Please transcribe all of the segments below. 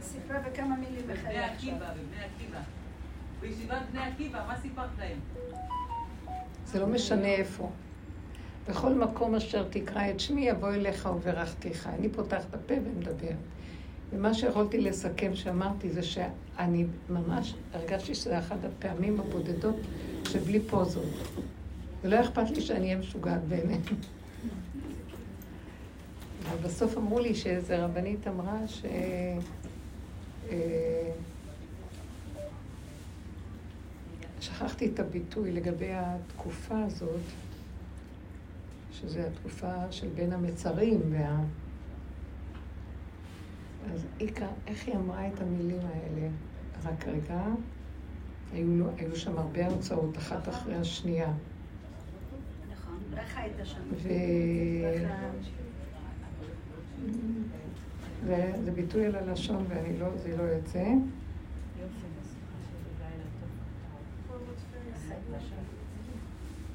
סיפרה בכמה מילים בבני עקיבא, בבני עקיבא. בישיבת בני עקיבא, מה סיפרת להם? זה לא משנה איפה. בכל מקום אשר תקרא את שמי, יבוא אליך וברכתיך. אני פותחת את הפה ומדבר. ומה שיכולתי לסכם שאמרתי זה שאני ממש הרגשתי שזה אחת הפעמים הבודדות שבלי פוזות. ולא אכפת לי שאני אהיה משוגעת באמת. ובסוף אמרו לי שאיזה רבנית אמרה ש... אה, שכחתי את הביטוי לגבי התקופה הזאת, שזו התקופה של בין המצרים וה... אז איקה, איך היא אמרה את המילים האלה? רק רגע, היו, היו שם הרבה הרצאות, אחת אחרי השנייה. נכון, ברכה הייתה שם. ו... וזה ביטוי על הלשון ואני לא, זה לא יוצא.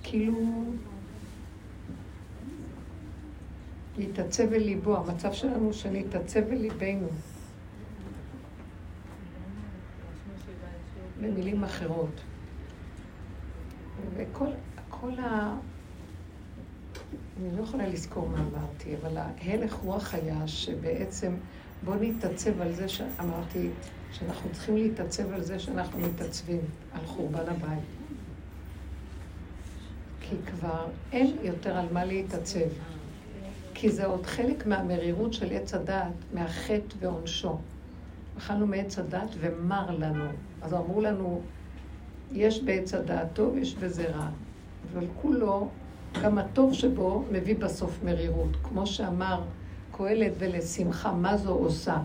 כאילו להתעצב אל ליבו, המצב שלנו שנתעצב אל ליבנו. במילים אחרות. וכל כל ה... אני לא יכולה לזכור מה אמרתי, אבל ההלך רוח היה שבעצם בואו נתעצב על זה שאמרתי, שאנחנו צריכים להתעצב על זה שאנחנו מתעצבים על חורבן הבית. כי כבר אין יותר על מה להתעצב. כי זה עוד חלק מהמרירות של עץ הדעת, מהחטא ועונשו. אכלנו מעץ הדעת ומר לנו. אז אמרו לנו, יש בעץ הדעת טוב, יש בזה רע. אבל כולו, גם הטוב שבו מביא בסוף מרירות. כמו שאמר קהלת ולשמחה, מה זו עושה?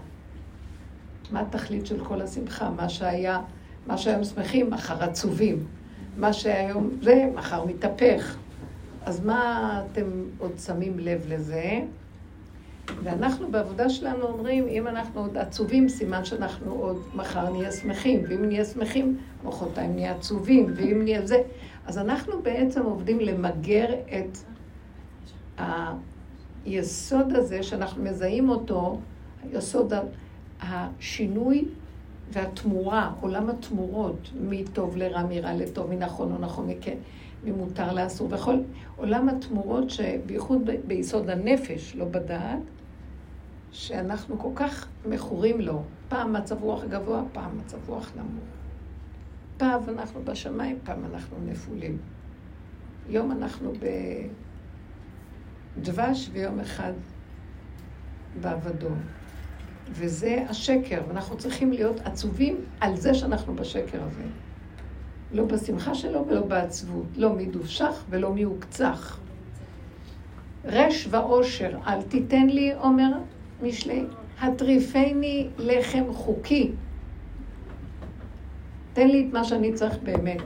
מה התכלית של כל השמחה? מה שהיה, מה שהיום שמחים, מחר עצובים. מה שהיום זה, מחר מתהפך. אז מה אתם עוד שמים לב לזה? ואנחנו בעבודה שלנו אומרים, אם אנחנו עוד עצובים, סימן שאנחנו עוד מחר נהיה שמחים, ואם נהיה שמחים, מחרתיים נהיה עצובים, ואם נהיה זה... אז אנחנו בעצם עובדים למגר את היסוד הזה שאנחנו מזהים אותו, יסוד השינוי והתמורה, עולם התמורות, מטוב לרע, מרע לטוב, מנכון או נכון מכן, ממותר לאסור, וכל עולם התמורות שבייחוד ביסוד הנפש, לא בדעת, שאנחנו כל כך מכורים לו. פעם מצב רוח גבוה, פעם מצב רוח נמוך. פעם אנחנו בשמיים, פעם אנחנו נפולים. יום אנחנו בדבש ויום אחד באבדון. וזה השקר, ואנחנו צריכים להיות עצובים על זה שאנחנו בשקר הזה. לא בשמחה שלו ולא בעצבות, לא מדובשך ולא מעוקצך. רש ועושר אל תיתן לי, אומר משלי, הטריפני לחם חוקי. תן לי את מה שאני צריך באמת,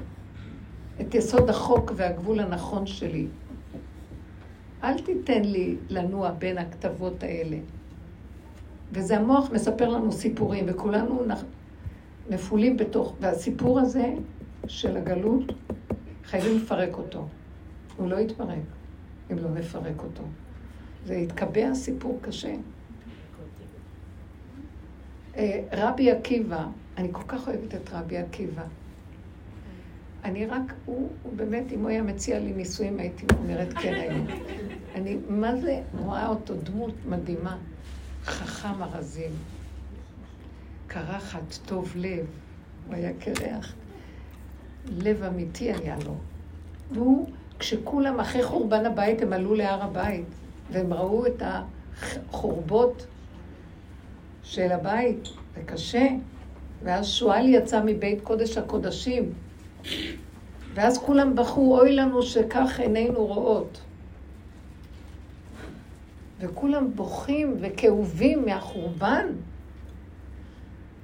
את יסוד החוק והגבול הנכון שלי. אל תיתן לי לנוע בין הכתבות האלה. וזה המוח מספר לנו סיפורים, וכולנו נפולים בתוך, והסיפור הזה של הגלות, חייבים לפרק אותו. הוא לא יתפרק אם לא נפרק אותו. זה יתקבע סיפור קשה. אה, רבי עקיבא, אני כל כך אוהבת את רבי עקיבא. אני רק, הוא, הוא באמת, אם הוא היה מציע לי נישואים, הייתי אומרת כן היום. אני, מה זה, רואה אותו דמות מדהימה. חכם ארזים, קרחת, טוב לב, הוא היה קרח, לב אמיתי היה לו. והוא, כשכולם אחרי חורבן הבית, הם עלו להר הבית, והם ראו את החורבות של הבית, זה קשה. ואז שועל יצא מבית קודש הקודשים, ואז כולם בכו, אוי לנו שכך עינינו רואות. וכולם בוכים וכאובים מהחורבן.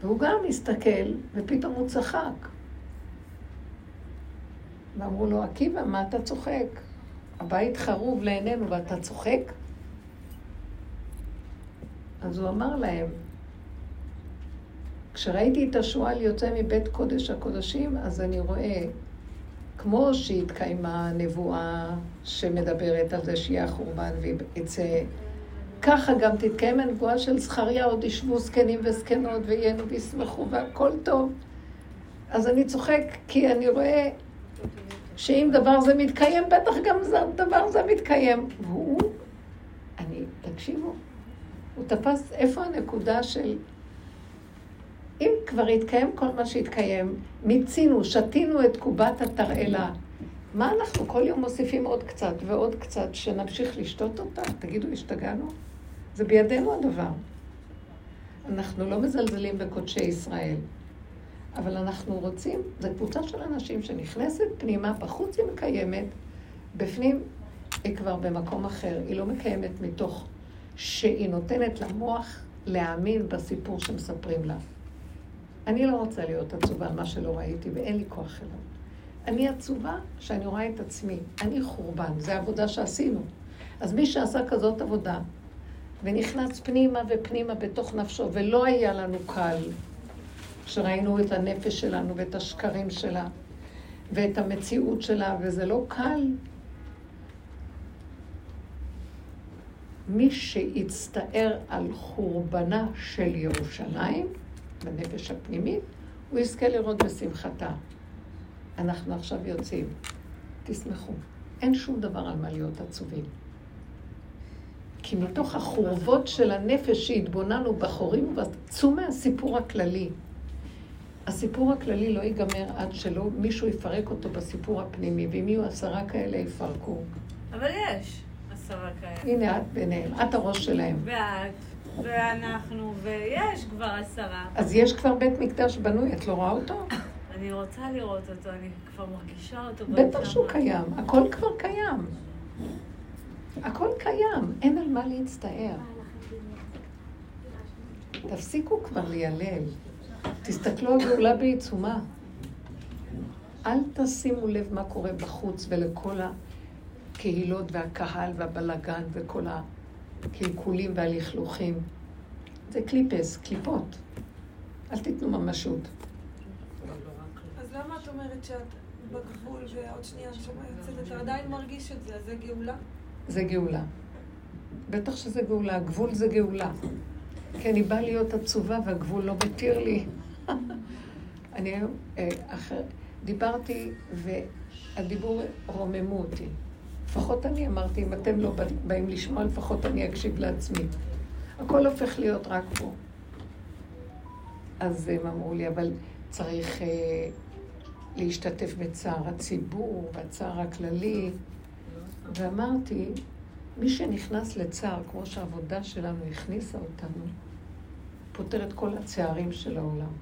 והוא גם הסתכל, ופתאום הוא צחק. ואמרו לו, עקיבא, מה אתה צוחק? הבית חרוב לעינינו ואתה צוחק? אז הוא אמר להם, כשראיתי את השועל יוצא מבית קודש הקודשים, אז אני רואה, כמו שהתקיימה נבואה שמדברת על זה שיהיה החורבן ויצא ככה גם תתקיים הנבואה של זכריה, עוד ישבו זקנים וזקנות ויינו וישמחו והכל טוב. אז אני צוחק כי אני רואה שאם דבר זה מתקיים, בטח גם דבר זה מתקיים. והוא, אני, תקשיבו, הוא תפס איפה הנקודה של... אם כבר התקיים כל מה שהתקיים, מיצינו, שתינו את קובת התרעלה. מה אנחנו כל יום מוסיפים עוד קצת ועוד קצת, שנמשיך לשתות אותה? תגידו, השתגענו? זה בידינו הדבר. אנחנו לא מזלזלים בקודשי ישראל, אבל אנחנו רוצים, זו קבוצה של אנשים שנכנסת פנימה, בחוץ היא מקיימת, בפנים היא כבר במקום אחר. היא לא מקיימת מתוך שהיא נותנת למוח להאמין בסיפור שמספרים לה. אני לא רוצה להיות עצובה על מה שלא ראיתי, ואין לי כוח אליו. אני עצובה שאני רואה את עצמי. אני חורבן, זו עבודה שעשינו. אז מי שעשה כזאת עבודה, ונכנס פנימה ופנימה בתוך נפשו, ולא היה לנו קל, שראינו את הנפש שלנו ואת השקרים שלה, ואת המציאות שלה, וזה לא קל. מי שהצטער על חורבנה של ירושלים, בנפש הפנימית, הוא יזכה לראות בשמחתה. אנחנו עכשיו יוצאים. תשמחו. אין שום דבר על מה להיות עצובים. כי מתוך החורבות של הנפש שהתבוננו בחורים, צאו מהסיפור הכללי. הסיפור הכללי לא ייגמר עד שלא מישהו יפרק אותו בסיפור הפנימי, ואם יהיו עשרה כאלה יפרקו. אבל יש עשרה כאלה. הנה את ביניהם, את הראש שלהם. ואת, ואנחנו, ויש כבר עשרה. אז יש כבר בית מקדש בנוי, את לא רואה אותו? אני רוצה לראות אותו, אני כבר מרגישה אותו. בטח שהוא קיים, הכל כבר קיים. הכל קיים, אין על מה להצטער. תפסיקו כבר ליילל. תסתכלו על גאולה בעיצומה. אל תשימו לב מה קורה בחוץ ולכל הקהילות והקהל והבלגן וכל הקלקולים והלכלוכים. זה קליפס, קליפות. אל תיתנו ממשות. אז למה את אומרת שאת בגבול ועוד שנייה הנשמה יוצאת, אתה עדיין מרגיש את זה, אז זה גאולה? זה גאולה. בטח שזה גאולה, הגבול זה גאולה. כי אני באה להיות עצובה והגבול לא מתיר לי. אני היום, אה, אחר, דיברתי והדיבור רוממו אותי. לפחות אני אמרתי, אם אתם לא באים לשמוע, לפחות אני אקשיב לעצמי. הכל הופך להיות רק פה. אז הם אמרו לי, אבל צריך אה, להשתתף בצער הציבור, בצער הכללי. ואמרתי, מי שנכנס לצער, כמו שהעבודה שלנו הכניסה אותנו, פותר את כל הצערים של העולם.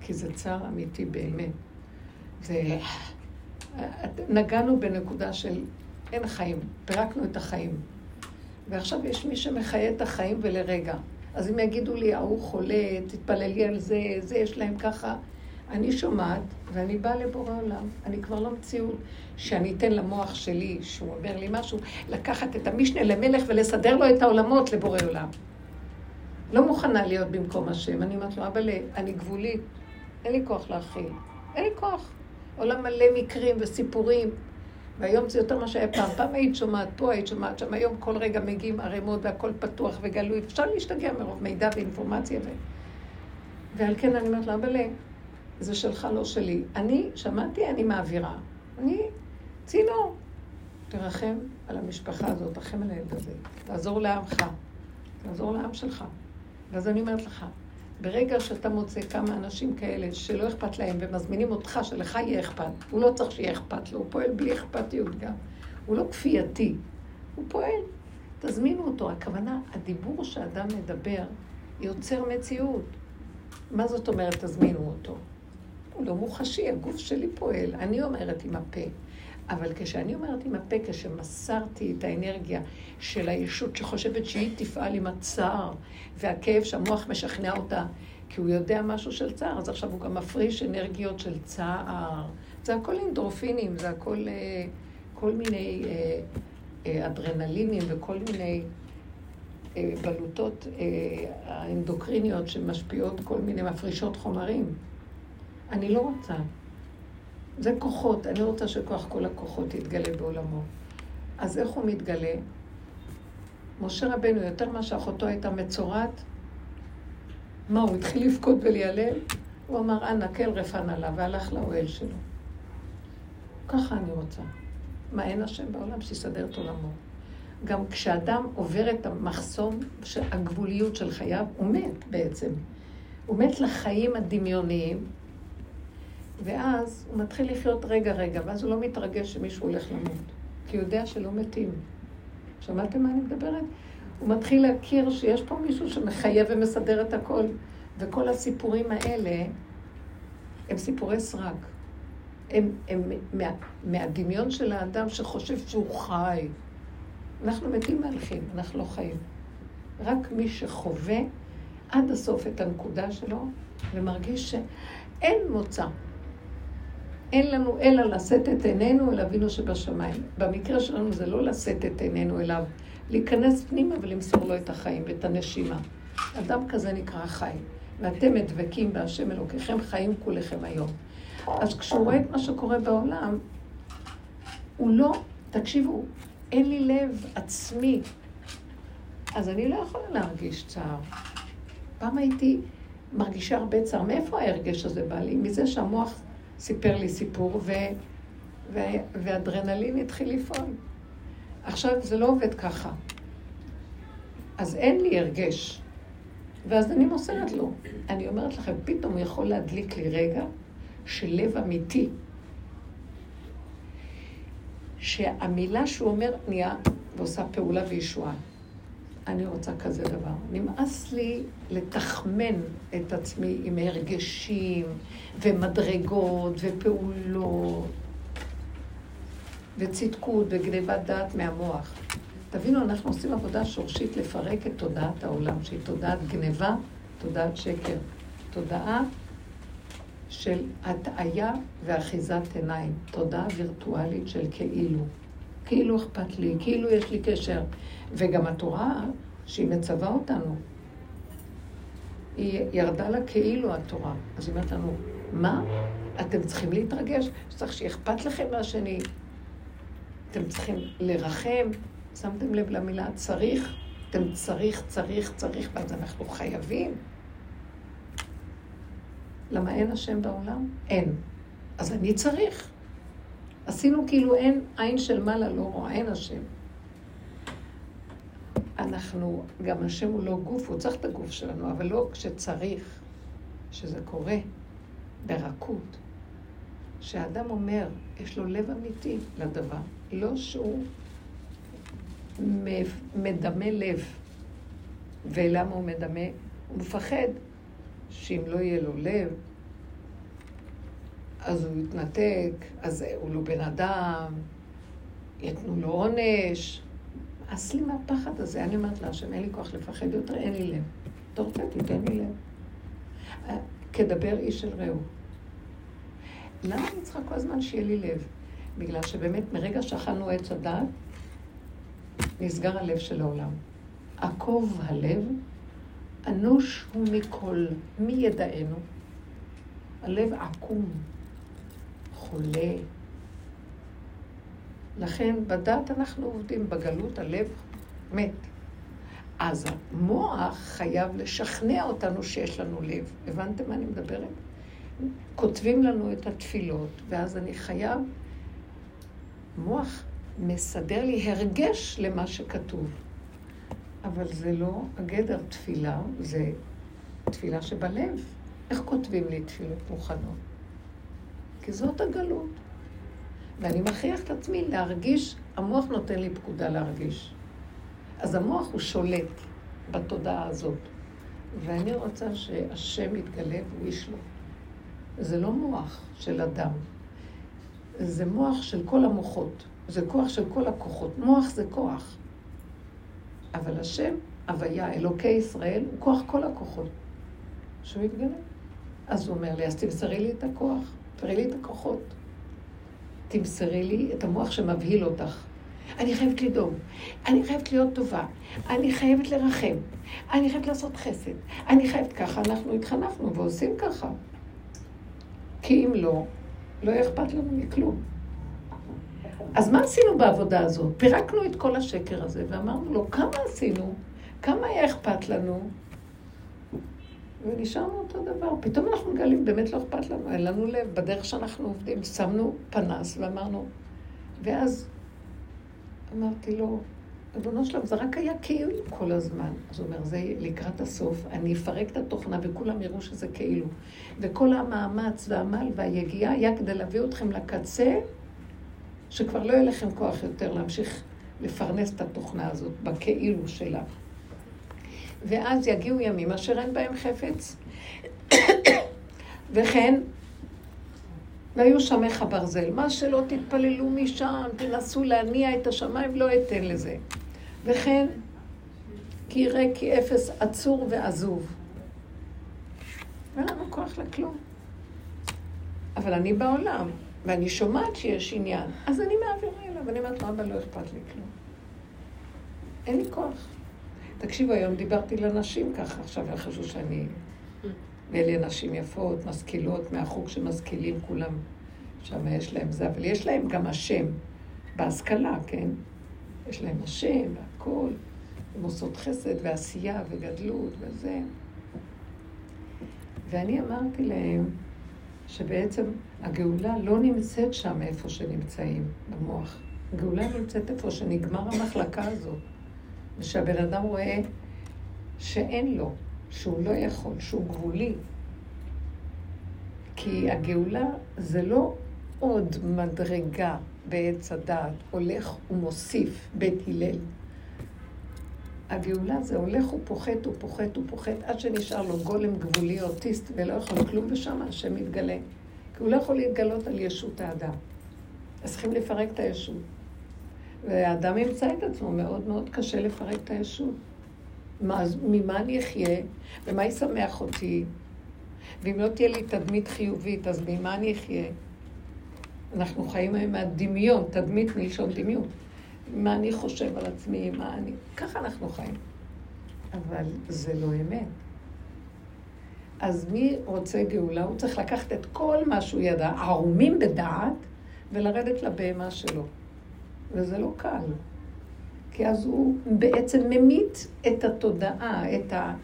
כי זה צער אמיתי באמת. ונגענו בנקודה של אין חיים, פירקנו את החיים. ועכשיו יש מי שמחיה את החיים ולרגע. אז אם יגידו לי, ההוא חולה, תתפללי על זה, זה יש להם ככה, אני שומעת, ואני באה לבורא עולם. אני כבר לא מציאות שאני אתן למוח שלי, שהוא אומר לי משהו, לקחת את המשנה למלך ולסדר לו את העולמות לבורא עולם. לא מוכנה להיות במקום השם. אני אומרת לו, אבל אני גבולית, אין לי כוח להכיל. אין לי כוח. עולם מלא מקרים וסיפורים. והיום זה יותר ממה שהיה פעם. פעם היית שומעת פה, היית שומעת שם. היום כל רגע מגיעים ערימות והכל פתוח וגלוי. אפשר להשתגע מרוב מידע ואינפורמציה. ו... ועל כן אני אומרת לה, אבל זה שלך, לא שלי. אני שמעתי, אני מעבירה. אני צינור. תרחם על המשפחה הזאת, תרחם על הילד הזה. תעזור לעמך. תעזור לעם שלך. ואז אני אומרת לך, ברגע שאתה מוצא כמה אנשים כאלה שלא אכפת להם ומזמינים אותך, שלך יהיה אכפת, הוא לא צריך שיהיה אכפת לו, הוא פועל בלי אכפתיות גם. הוא לא כפייתי, הוא פועל. תזמינו אותו. הכוונה, הדיבור שאדם מדבר יוצר מציאות. מה זאת אומרת תזמינו אותו? הוא לא מוחשי, הגוף שלי פועל. אני אומרת עם הפה. אבל כשאני אומרת עם הפה, כשמסרתי את האנרגיה של הישות שחושבת שהיא תפעל עם הצער והכאב שהמוח משכנע אותה, כי הוא יודע משהו של צער, אז עכשיו הוא גם מפריש אנרגיות של צער. זה הכל אנדרופינים, זה הכל אה, כל מיני אה, אה, אדרנלינים וכל מיני בלוטות האנדוקריניות שמשפיעות כל מיני, מפרישות חומרים. אני לא רוצה. זה כוחות, אני רוצה שכוח כל הכוחות יתגלה בעולמו. אז איך הוא מתגלה? משה רבנו, יותר מה שאחותו הייתה מצורעת, מה, הוא התחיל לבכות וליילל? הוא אמר, אנא, כל רפן עליו, והלך לאוהל שלו. ככה אני רוצה. מה, אין השם בעולם שיסדר את עולמו. גם כשאדם עובר את המחסום, הגבוליות של חייו, הוא מת בעצם. הוא מת לחיים הדמיוניים, ואז הוא מתחיל לחיות רגע-רגע, ואז הוא לא מתרגש שמישהו הולך למות, כי הוא יודע שלא מתים. שמעתם מה אני מדברת? הוא מתחיל להכיר שיש פה מישהו שמחייב ומסדר את הכל, וכל הסיפורים האלה הם סיפורי סרק. הם, הם מה, מהדמיון של האדם שחושב שהוא חי. אנחנו מתים מהלכים, אנחנו לא חיים. רק מי שחווה עד הסוף את הנקודה שלו ומרגיש שאין מוצא. אין לנו אלא לשאת את עינינו אל אבינו שבשמיים. במקרה שלנו זה לא לשאת את עינינו אליו, להיכנס פנימה ולמסור לו את החיים ואת הנשימה. אדם כזה נקרא חי. ואתם מדבקים בהשם אלוקיכם חיים כולכם היום. אז כשהוא רואה את מה שקורה בעולם, הוא לא, תקשיבו, אין לי לב עצמי, אז אני לא יכולה להרגיש צער. פעם הייתי מרגישה הרבה צער. מאיפה ההרגש הזה בא לי? מזה שהמוח סיפר לי סיפור ו... ו... ואדרנלין התחיל לפעול. עכשיו זה לא עובד ככה. אז אין לי הרגש. ואז אני מוסרת לו. אני אומרת לכם, פתאום הוא יכול להדליק לי רגע של לב אמיתי. שהמילה שהוא אומר נהיה ועושה פעולה וישועה. אני רוצה כזה דבר. נמאס לי לתחמן את עצמי עם הרגשים ומדרגות ופעולות וצדקות וגניבת דעת מהמוח. תבינו, אנחנו עושים עבודה שורשית לפרק את תודעת העולם, שהיא תודעת גניבה, תודעת שקר. תודעה של הטעיה ואחיזת עיניים. תודעה וירטואלית של כאילו. כאילו אכפת לי, כאילו יש לי קשר. וגם התורה, שהיא מצווה אותנו, היא ירדה לה כאילו התורה. אז היא אומרת לנו, מה? אתם צריכים להתרגש? צריך שאכפת לכם מהשני. אתם צריכים לרחם. שמתם לב למילה צריך? אתם צריך, צריך, צריך, ואז אנחנו חייבים. למה אין השם בעולם? אין. אז אני צריך. עשינו כאילו אין עין של מעלה לא רואה, אין השם. אנחנו, גם השם הוא לא גוף, הוא צריך את הגוף שלנו, אבל לא כשצריך, שזה קורה ברכות. שהאדם אומר, יש לו לב אמיתי לדבר, לא שהוא מדמה לב. ולמה הוא מדמה? הוא מפחד שאם לא יהיה לו לב, אז הוא יתנתק, אז הוא לא בן אדם, יתנו לו עונש. אז לי מהפחד הזה, אני אומרת להשם, אין לי כוח לפחד יותר, אין לי לב. אתה רוצה, תיתן לי לב. כדבר איש אל רעהו. למה אני צריכה כל הזמן שיהיה לי לב? בגלל שבאמת מרגע שאכלנו עץ הדת, נסגר הלב של העולם. עקוב הלב, אנוש הוא מכל, מי ידענו? הלב עקום, חולה. לכן בדת אנחנו עובדים, בגלות הלב מת. אז המוח חייב לשכנע אותנו שיש לנו לב. הבנתם מה אני מדברת? כותבים לנו את התפילות, ואז אני חייב... מוח מסדר לי הרגש למה שכתוב. אבל זה לא הגדר תפילה, זה תפילה שבלב. איך כותבים לי תפילות מוכנות? כי זאת הגלות. ואני מכריח את עצמי להרגיש, המוח נותן לי פקודה להרגיש. אז המוח הוא שולט בתודעה הזאת. ואני רוצה שהשם יתגלה והוא ישלוט. זה לא מוח של אדם, זה מוח של כל המוחות. זה כוח של כל הכוחות. מוח זה כוח. אבל השם, הוויה, אלוקי ישראל, הוא כוח כל הכוחות. שהוא יתגלה. אז הוא אומר לי, אז תמסרי לי את הכוח, תראי לי את הכוחות. תמסרי לי את המוח שמבהיל אותך. אני חייבת לדאוג, אני חייבת להיות טובה, אני חייבת לרחם, אני חייבת לעשות חסד, אני חייבת ככה, אנחנו התחנכנו ועושים ככה. כי אם לא, לא יהיה אכפת לנו מכלום. אז מה עשינו בעבודה הזאת? פירקנו את כל השקר הזה ואמרנו לו, כמה עשינו? כמה היה אכפת לנו? ונשארנו אותו דבר. פתאום אנחנו מגלים, באמת לא אכפת לנו, אין לנו לב. בדרך שאנחנו עובדים, שמנו פנס ואמרנו, ואז אמרתי לו, ריבונו שלם, זה רק היה כאילו כל הזמן. אז הוא אומר, זה לקראת הסוף, אני אפרק את התוכנה וכולם יראו שזה כאילו. וכל המאמץ והעמל והיגיעה היה כדי להביא אתכם לקצה, שכבר לא יהיה לכם כוח יותר להמשיך לפרנס את התוכנה הזאת בכאילו שלה. ואז יגיעו ימים אשר אין בהם חפץ. וכן, והיו שמך ברזל. מה שלא תתפללו משם, תנסו להניע את השמיים, לא אתן לזה. וכן, כי יראה כי אפס עצור ועזוב. אין לנו כוח לכלום. אבל אני בעולם, ואני שומעת שיש עניין, אז אני מעבירה אליו, ואני אומרת אבא, לא אכפת לי כלום. אין לי כוח. תקשיבו, היום דיברתי לנשים ככה, עכשיו הם חשבו שאני... ואלה נשים יפות, משכילות, מהחוג שמשכילים כולם, שם יש להם זה, אבל יש להם גם השם, בהשכלה, כן? יש להם השם והכול, הן עושות חסד ועשייה וגדלות וזה. ואני אמרתי להם שבעצם הגאולה לא נמצאת שם איפה שנמצאים, במוח. הגאולה נמצאת איפה שנגמר המחלקה הזאת. ושהבן אדם רואה שאין לו, שהוא לא יכול, שהוא גבולי. כי הגאולה זה לא עוד מדרגה בעץ הדעת, הולך ומוסיף בית הלל. הגאולה זה הולך ופוחת ופוחת ופוחת עד שנשאר לו גולם גבולי אוטיסט ולא יכול כלום ושם השם מתגלה. כי הוא לא יכול להתגלות על ישות האדם. אז צריכים לפרק את הישות. והאדם ימצא את עצמו, מאוד מאוד קשה לפרק את הישות. מה, ממה אני אחיה? ומה ישמח אותי? ואם לא תהיה לי תדמית חיובית, אז ממה אני אחיה? אנחנו חיים היום מהדמיון, תדמית מלשון דמיון. מה אני חושב על עצמי, מה אני... ככה אנחנו חיים. אבל זה לא אמת. אז מי רוצה גאולה? הוא צריך לקחת את כל מה שהוא ידע, ערומים בדעת, ולרדת לבהמה שלו. וזה לא קל. כי אז הוא בעצם ממית את התודעה, את, ה,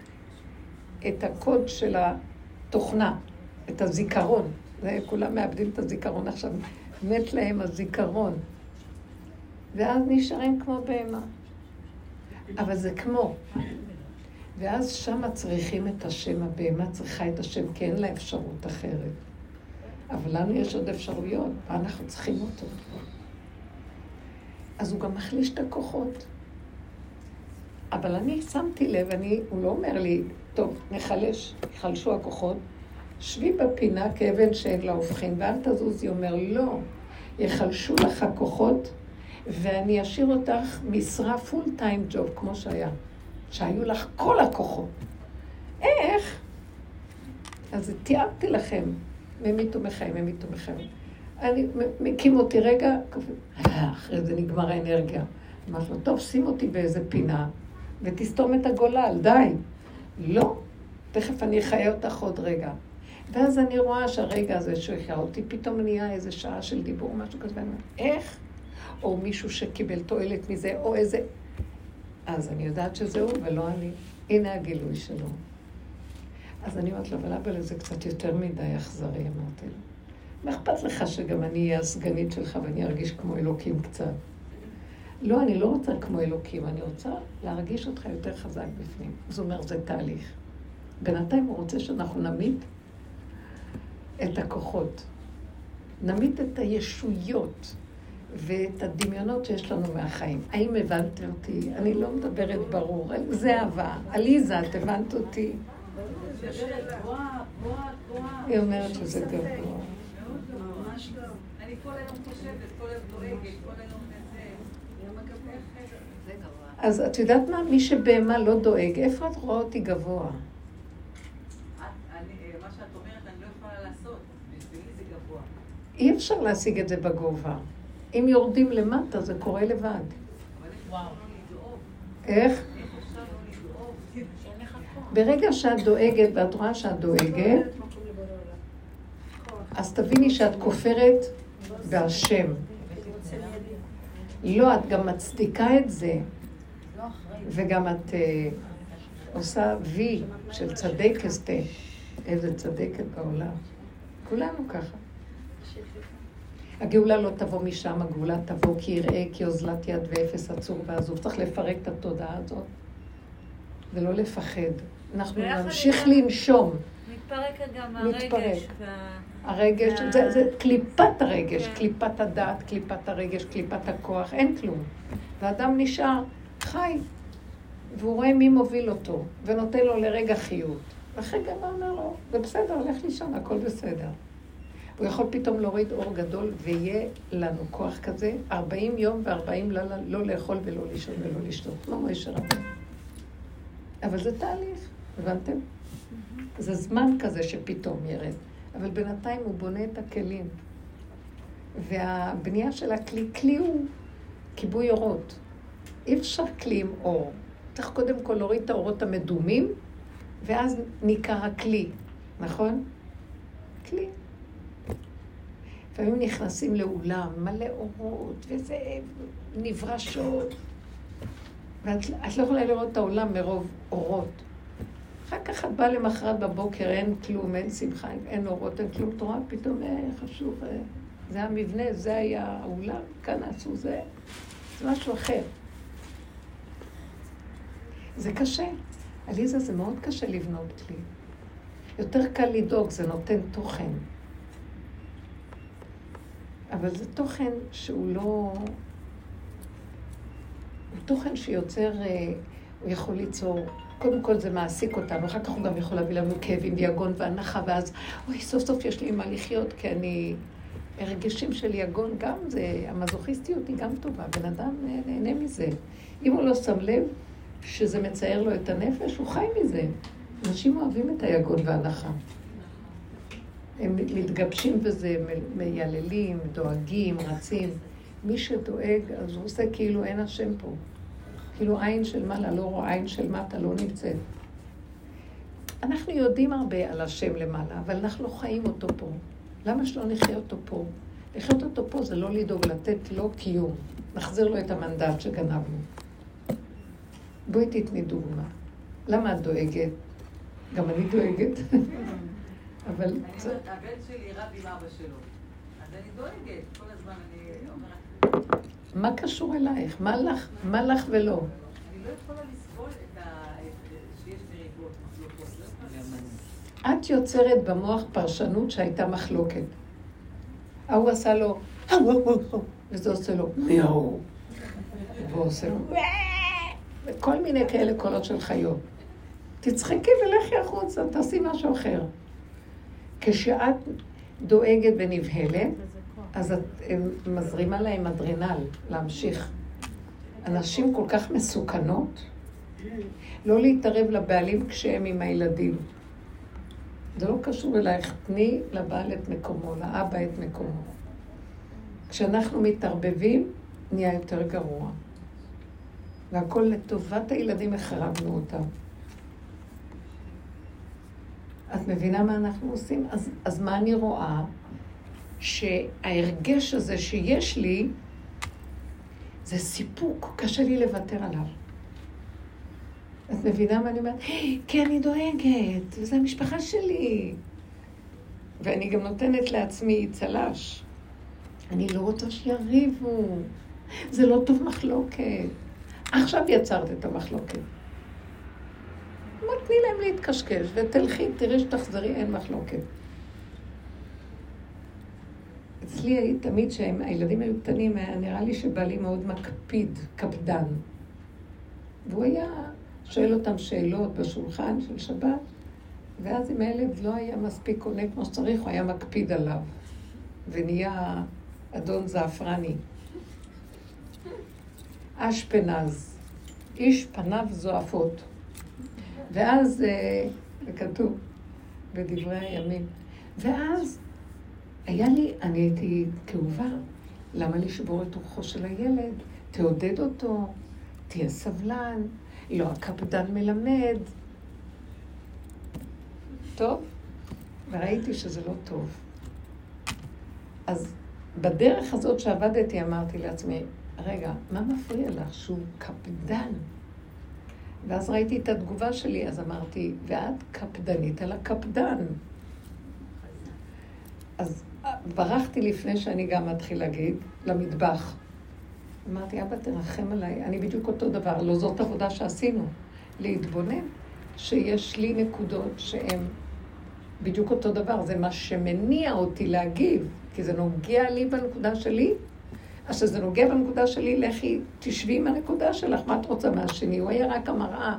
את הקוד של התוכנה, את הזיכרון. זה, כולם מאבדים את הזיכרון עכשיו. מת להם הזיכרון. ואז נשארים כמו בהמה. אבל זה כמו. ואז שמה צריכים את השם, הבהמה צריכה את השם, כי אין לה אפשרות אחרת. אבל לנו יש עוד אפשרויות, ואנחנו צריכים אותו. אז הוא גם מחליש את הכוחות. אבל אני שמתי לב, אני, הוא לא אומר לי, טוב, נחלש, יחלשו הכוחות, שבי בפינה כאבן שאין לה הופכין, ואל תזוזי. אומר, לא, יחלשו לך הכוחות, ואני אשאיר אותך משרה פול טיים ג'וב, כמו שהיה. שהיו לך כל הכוחות. איך? אז תיארתי לכם, ממיתו מחיים, ממיתו מחיים. אני, מקים אותי רגע, אחרי זה נגמר האנרגיה. אמרתי לו, טוב, שים אותי באיזה פינה, ותסתום את הגולל, די. לא, תכף אני אחיה אותך עוד רגע. ואז אני רואה שהרגע הזה שהחיה אותי, פתאום נהיה איזה שעה של דיבור, משהו כזה, ואני אומרת, איך? או מישהו שקיבל תועלת מזה, או איזה... אז אני יודעת שזה הוא ולא אני. הנה הגילוי שלו. אז אני אומרת לו, אבל אבא, זה קצת יותר מדי אכזרי, אמרתי לו. מה אכפת לך שגם אני אהיה הסגנית שלך ואני ארגיש כמו אלוקים קצת? לא, אני לא רוצה כמו אלוקים, אני רוצה להרגיש אותך יותר חזק בפנים. זה אומר, זה תהליך. בינתיים הוא רוצה שאנחנו נמית את הכוחות. נמית את הישויות ואת הדמיונות שיש לנו מהחיים. האם הבנת אותי? אני לא מדברת ברור. זה אהבה. עליזה, את הבנת אותי? היא אומרת שזה גבוה. אני כל היום חושבת, כל היום דואגת, כל היום אז את יודעת מה? מי שבהמה לא דואג, איפה את רואה אותי גבוה? אי אפשר להשיג את זה בגובה. אם יורדים למטה, זה קורה לבד. איך? ברגע שאת דואגת, ואת רואה שאת דואגת, אז תביני שאת כופרת בהשם. לא, את גם מצדיקה את זה. וגם את אה, עושה וי של צדק אסתה. איזה צדקת בעולם. כולנו ככה. הגאולה לא תבוא משם, הגאולה תבוא כי יראה, כי אוזלת יד ואפס עצור ועזוב. צריך לפרק את התודעה הזאת ולא לפחד. אנחנו נמשיך. לנשום. מתפרקת גם מתפרק. הרגש. וה- הרגש, וה- זה, זה קליפת הרגש, כן. קליפת הדעת, קליפת הרגש, קליפת הכוח, אין כלום. ואדם נשאר חי, והוא רואה מי מוביל אותו, ונותן לו לרגע חיות. ואחרי גם אומר לו, זה בסדר, לך לישון, הכל בסדר. הוא יכול פתאום להוריד אור גדול, ויהיה לנו כוח כזה, 40 יום ו-40 לילה לא לאכול ולא לישון ולא לשתות, כמו מוישה רבנו. אבל זה תהליך, הבנתם? זה זמן כזה שפתאום ירד. אבל בינתיים הוא בונה את הכלים. והבנייה של הכלי, כלי הוא כיבוי אורות. אי אפשר כלי עם אור. צריך קודם כל להוריד את האורות המדומים, ואז ניכר הכלי, נכון? כלי. לפעמים נכנסים לאולם, מלא אורות, וזה נברשות. ואת את לא יכולה לראות את העולם מרוב אורות. אחר כך את באה למחרת בבוקר, אין כלום, אין שמחה, אין אורות, אין כלום, תורה, פתאום אה, חשוב, אה, זה המבנה, זה היה האולם, כאן עשו זה, זה משהו אחר. זה קשה. עליזה, זה מאוד קשה לבנות כלי. יותר קל לדאוג, זה נותן תוכן. אבל זה תוכן שהוא לא... הוא תוכן שיוצר, אה, הוא יכול ליצור, קודם כל זה מעסיק אותנו, אחר כך הוא גם יכול להביא לנו כאבים ויגון והנחה, ואז, אוי, סוף סוף יש לי מה לחיות, כי אני... הרגשים של יגון גם זה, המזוכיסטיות היא גם טובה, בן אדם נהנה מזה. אם הוא לא שם לב שזה מצייר לו את הנפש, הוא חי מזה. אנשים אוהבים את היגון והנחה. הם מתגבשים בזה, מייללים, דואגים, רצים. מי שדואג, אז הוא עושה כאילו אין השם פה. כאילו עין של מעלה לא רואה, עין של מטה לא נמצאת. אנחנו יודעים הרבה על השם למעלה, אבל אנחנו לא חיים אותו פה. למה שלא נחיה אותו פה? לחיות אותו פה זה לא לדאוג לתת לו קיום. נחזיר לו את המנדט שגנבנו. בואי תתני דוגמה. למה את דואגת? גם אני דואגת. אבל הבן שלי רב עם אבא שלו. אז אני דואגת. כל הזמן אני אומרת, מה קשור אלייך? מה לך? מה לך ולא? אני לא את יוצרת במוח פרשנות שהייתה מחלוקת. ההוא עשה לו, וזה עושה לו, מיהו. והוא עושה לו, וכל מיני כאלה קולות של חיות. תצחקי ולכי החוצה, תעשי משהו אחר. כשאת דואגת ונבהלת. אז את מזרימה להם אדרנל להמשיך. הנשים כל כך מסוכנות, לא להתערב לבעלים כשהם עם הילדים. זה לא קשור אלייך, תני לבעל את מקומו, לאבא את מקומו. כשאנחנו מתערבבים, נהיה יותר גרוע. והכל לטובת הילדים החרבנו אותם. את מבינה מה אנחנו עושים? אז, אז מה אני רואה? שההרגש הזה שיש לי, זה סיפוק, קשה לי לוותר עליו. את מבינה מה אני אומרת? כי אני דואגת, וזו המשפחה שלי. ואני גם נותנת לעצמי צל"ש. אני לא רוצה שיריבו. זה לא טוב מחלוקת. עכשיו יצרת את המחלוקת. אמרת, תני להם להתקשקש, ותלכי, תראי שתחזרי, אין מחלוקת. אצלי תמיד, כשהילדים היו קטנים, היה נראה לי שבעלי מאוד מקפיד, קפדן. והוא היה שואל אותם שאלות בשולחן של שבת, ואז אם הילד לא היה מספיק עונה כמו שצריך, הוא היה מקפיד עליו, ונהיה אדון זעפרני. אשפנז, איש פניו זועפות. ואז, אה, זה כתוב בדברי הימים, ואז היה לי, אני הייתי כאובה, למה לשבור את רוחו של הילד? תעודד אותו, תהיה סבלן, לא הקפדן מלמד. טוב, וראיתי שזה לא טוב. אז בדרך הזאת שעבדתי אמרתי לעצמי, רגע, מה מפריע לך? שהוא קפדן. ואז ראיתי את התגובה שלי, אז אמרתי, ואת קפדנית על הקפדן. אז ברחתי לפני שאני גם מתחיל להגיד, למטבח. אמרתי, אבא, תרחם עליי, אני בדיוק אותו דבר, לא זאת עבודה שעשינו. להתבונן שיש לי נקודות שהן בדיוק אותו דבר, זה מה שמניע אותי להגיב, כי זה נוגע לי בנקודה שלי. אז כשזה נוגע בנקודה שלי, לכי, תשבי עם הנקודה שלך, מה את רוצה מהשני? הוא היה רק המראה,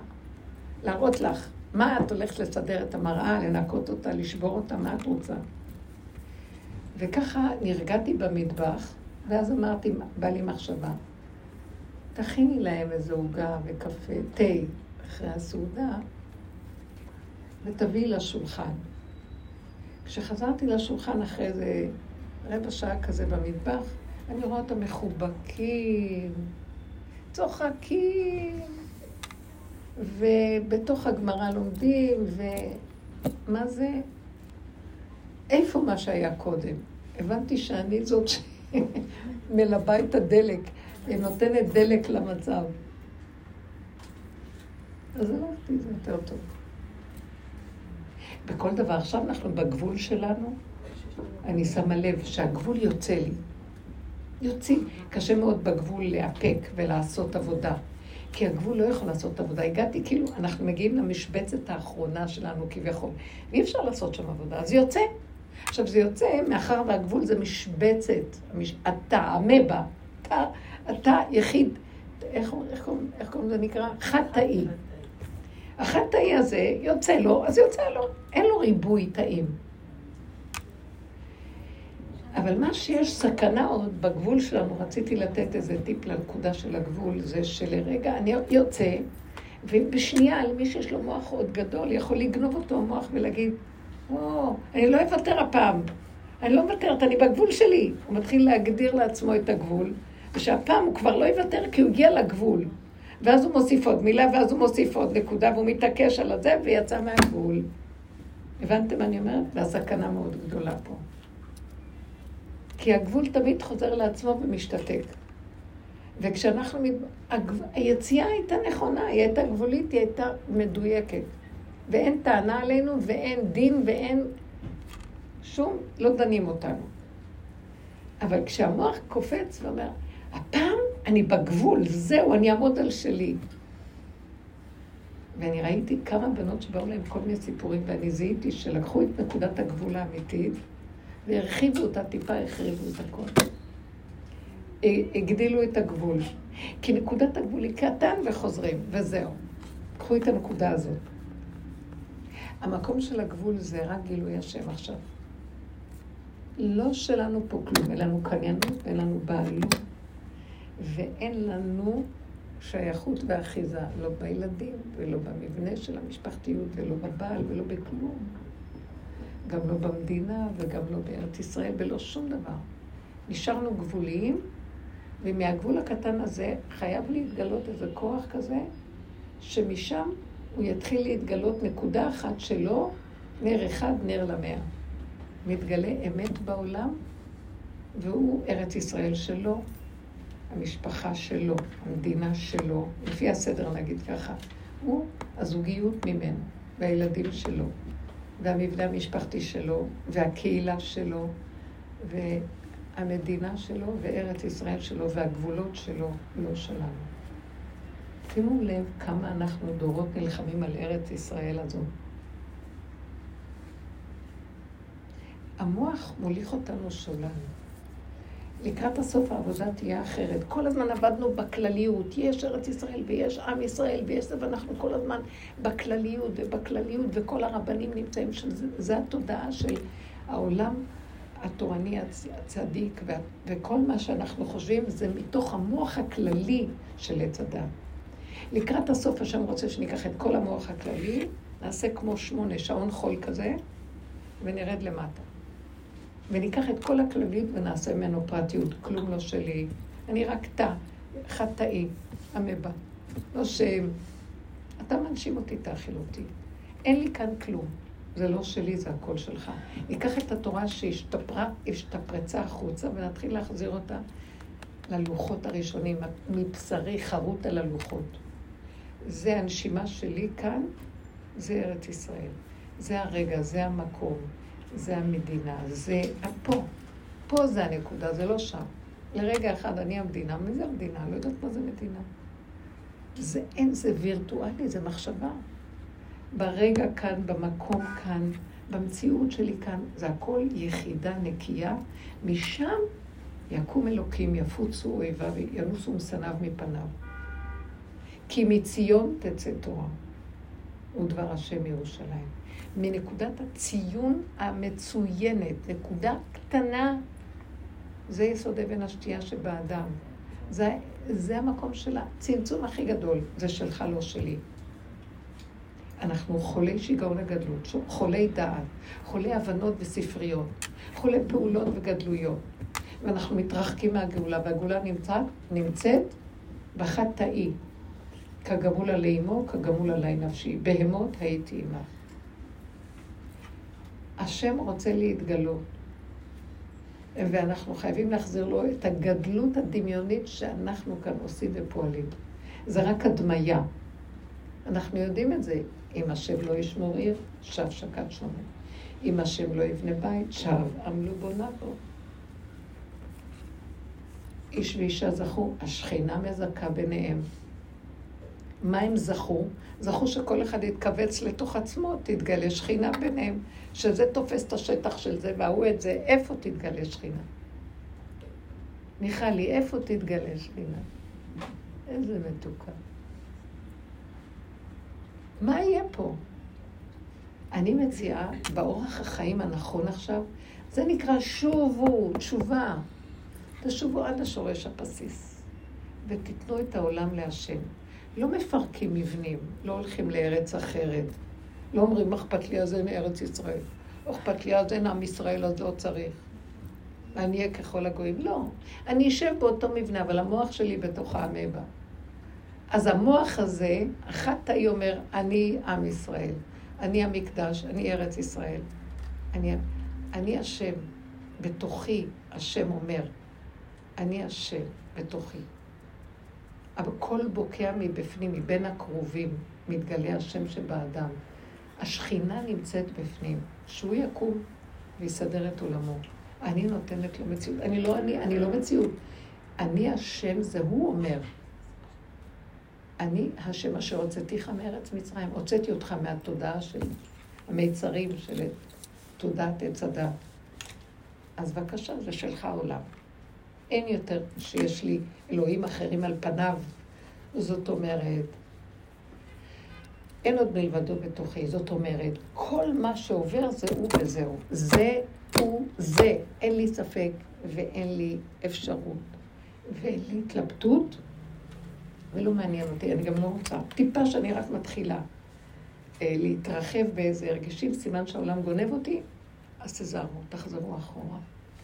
להראות לך מה את הולכת לסדר את המראה, לנקות אותה, לשבור אותה, מה את רוצה. וככה נרגעתי במטבח, ואז אמרתי, בא לי מחשבה, תכיני להם איזה עוגה וקפה, תה, אחרי הסעודה, ותביאי לשולחן. כשחזרתי לשולחן אחרי איזה רבע שעה כזה במטבח, אני רואה אותם מחובקים, צוחקים, ובתוך הגמרא לומדים, ומה זה? איפה מה שהיה קודם? הבנתי שאני זאת שמלבה את הדלק, ונותנת דלק למצב. אז אהבתי, זה יותר טוב. בכל דבר, עכשיו אנחנו בגבול שלנו, אני שמה לב שהגבול יוצא לי. יוצאים. קשה מאוד בגבול להיאפק ולעשות עבודה. כי הגבול לא יכול לעשות עבודה. הגעתי, כאילו, אנחנו מגיעים למשבצת האחרונה שלנו כביכול, ואי אפשר לעשות שם עבודה, אז יוצא. עכשיו, זה יוצא, מאחר והגבול זה משבצת, המש... אתה, המבה, אתה, אתה יחיד, איך, איך, איך קוראים לזה נקרא? חד-תאי. החד-תאי הזה יוצא לו, אז יוצא לו. אין לו ריבוי תאים. אבל מה שיש סכנה עוד בגבול שלנו, רציתי לתת איזה טיפ לנקודה של הגבול, זה שלרגע אני יוצא, ובשנייה למי שיש לו מוח עוד גדול, יכול לגנוב אותו המוח ולהגיד, או, אני לא אוותר הפעם, אני לא מוותרת, אני בגבול שלי. הוא מתחיל להגדיר לעצמו את הגבול, ושהפעם הוא כבר לא יוותר כי הוא הגיע לגבול. ואז הוא מוסיף עוד מילה, ואז הוא מוסיף עוד נקודה, והוא מתעקש על הזה, ויצא מהגבול. הבנתם מה אני אומרת? והסכנה מאוד גדולה פה. כי הגבול תמיד חוזר לעצמו ומשתתק. וכשאנחנו... היציאה הייתה נכונה, היא הייתה גבולית, היא הייתה מדויקת. ואין טענה עלינו, ואין דין, ואין שום... לא דנים אותנו. אבל כשהמוח קופץ ואומר, הפעם אני בגבול, זהו, אני אעמוד על שלי. ואני ראיתי כמה בנות שבאו להם כל מיני סיפורים, ואני זיהיתי שלקחו את נקודת הגבול האמיתית, והרחיבו אותה טיפה, החריבו את הכל. הגדילו את הגבול. כי נקודת הגבול היא קטן וחוזרים, וזהו. קחו את הנקודה הזאת. המקום של הגבול זה רק גילוי השם עכשיו. לא שלנו פה כלום, אין לנו קניינות, אין לנו בעלות, ואין לנו שייכות ואחיזה, לא בילדים, ולא במבנה של המשפחתיות, ולא בבעל, ולא בכלום. גם לא במדינה, וגם לא בארץ ישראל, ולא שום דבר. נשארנו גבוליים, ומהגבול הקטן הזה חייב להתגלות איזה כוח כזה, שמשם הוא יתחיל להתגלות נקודה אחת שלו, נר אחד, נר למאה. מתגלה אמת בעולם, והוא ארץ ישראל שלו, המשפחה שלו, המדינה שלו, לפי הסדר נגיד ככה. הוא הזוגיות ממנו, והילדים שלו, והמבנה המשפחתי שלו, והקהילה שלו, והמדינה שלו, וארץ ישראל שלו, והגבולות שלו, לא שלנו. שימו לב כמה אנחנו דורות נלחמים על ארץ ישראל הזו. המוח מוליך אותנו שולל. לקראת הסוף העבודה תהיה אחרת. כל הזמן עבדנו בכלליות. יש ארץ ישראל ויש עם ישראל ויש זה, ואנחנו כל הזמן בכלליות ובכלליות, וכל הרבנים נמצאים שם. זה התודעה של העולם התורני הצדיק, וכל מה שאנחנו חושבים זה מתוך המוח הכללי של עץ הדת. לקראת הסוף השם רוצה שניקח את כל המוח הכללי, נעשה כמו שמונה, שעון חול כזה, ונרד למטה. וניקח את כל הכללית ונעשה ממנו פרטיות, כלום לא שלי. אני רק תא, חטאי, אמבה. לא ש... אתה מנשים אותי, תאכיל אותי. אין לי כאן כלום. זה לא שלי, זה הכל שלך. ניקח את התורה שהשתפרה, השתפרצה החוצה ונתחיל להחזיר אותה ללוחות הראשונים, מבשרי חרוט על הלוחות. זה הנשימה שלי כאן, זה ארץ ישראל. זה הרגע, זה המקום, זה המדינה, זה פה. פה זה הנקודה, זה לא שם. לרגע אחד אני המדינה, מי זה המדינה? לא יודעת מה זה מדינה. זה אין, זה וירטואלי, זה מחשבה. ברגע כאן, במקום כאן, במציאות שלי כאן, זה הכל יחידה נקייה. משם יקום אלוקים, יפוצו אויביו, ינוסו משנאיו מפניו. כי מציון תצא תורה, ודבר השם ירושלים. מנקודת הציון המצוינת, נקודה קטנה, זה יסוד אבן השתייה שבאדם. זה, זה המקום של הצמצום הכי גדול, זה שלך, לא שלי. אנחנו חולי שיגעון הגדלות, חולי דעת, חולי הבנות וספריות, חולי פעולות וגדלויות. ואנחנו מתרחקים מהגאולה, והגאולה נמצאת, נמצאת בחד תאי. כגמול עלי אמו, כגמול עלי נפשי. בהמות הייתי עמה. השם רוצה להתגלות, ואנחנו חייבים להחזיר לו את הגדלות הדמיונית שאנחנו כאן עושים ופועלים. זה רק הדמיה. אנחנו יודעים את זה. אם השם לא ישמור עיר, שב שקד שומר. אם השם לא יבנה בית, שב עמלו בונה בו. איש ואישה זכו, השכינה מזכה ביניהם. מה הם זכו? זכו שכל אחד יתכווץ לתוך עצמו, תתגלה שכינה ביניהם, שזה תופס את השטח של זה וההוא את זה, איפה תתגלה שכינה? מיכלי, איפה תתגלה שכינה? איזה מתוקה. מה יהיה פה? אני מציעה, באורח החיים הנכון עכשיו, זה נקרא שובו, תשובה. תשובו עד השורש הבסיס, ותיתנו את העולם להשם. לא מפרקים מבנים, לא הולכים לארץ אחרת. לא אומרים, אכפת לי אז אין ארץ ישראל. אכפת לי אז אין עם ישראל, אז לא צריך. אני אהיה ככל הגויים. לא. אני אשב באותו מבנה, אבל המוח שלי בתוך האמבה. אז המוח הזה, אחת תאי אומר, אני עם ישראל, אני המקדש, אני ארץ ישראל. אני, אני השם, בתוכי, השם אומר, אני השם, בתוכי. קול בוקע מבפנים, מבין הקרובים, מתגלה השם שבאדם. השכינה נמצאת בפנים. שהוא יקום ויסדר את עולמו. אני נותנת לו מציאות. אני לא אני, אני לא מציאות. אני השם, זה הוא אומר. אני השם אשר הוצאתיך מארץ מצרים. הוצאתי אותך מהתודעה של המיצרים, של תודעת עץ הדת. אז בבקשה, זה שלך העולם. אין יותר שיש לי אלוהים אחרים על פניו. זאת אומרת, אין עוד מלבדו בתוכי. זאת אומרת, כל מה שעובר זה הוא וזהו. זה הוא זה. אין לי ספק ואין לי אפשרות ואין לי התלבטות ולא מעניין אותי, אני גם לא רוצה. טיפה שאני רק מתחילה אה, להתרחב באיזה הרגשים, סימן שהעולם גונב אותי, אז תזהרו, תחזרו אחורה.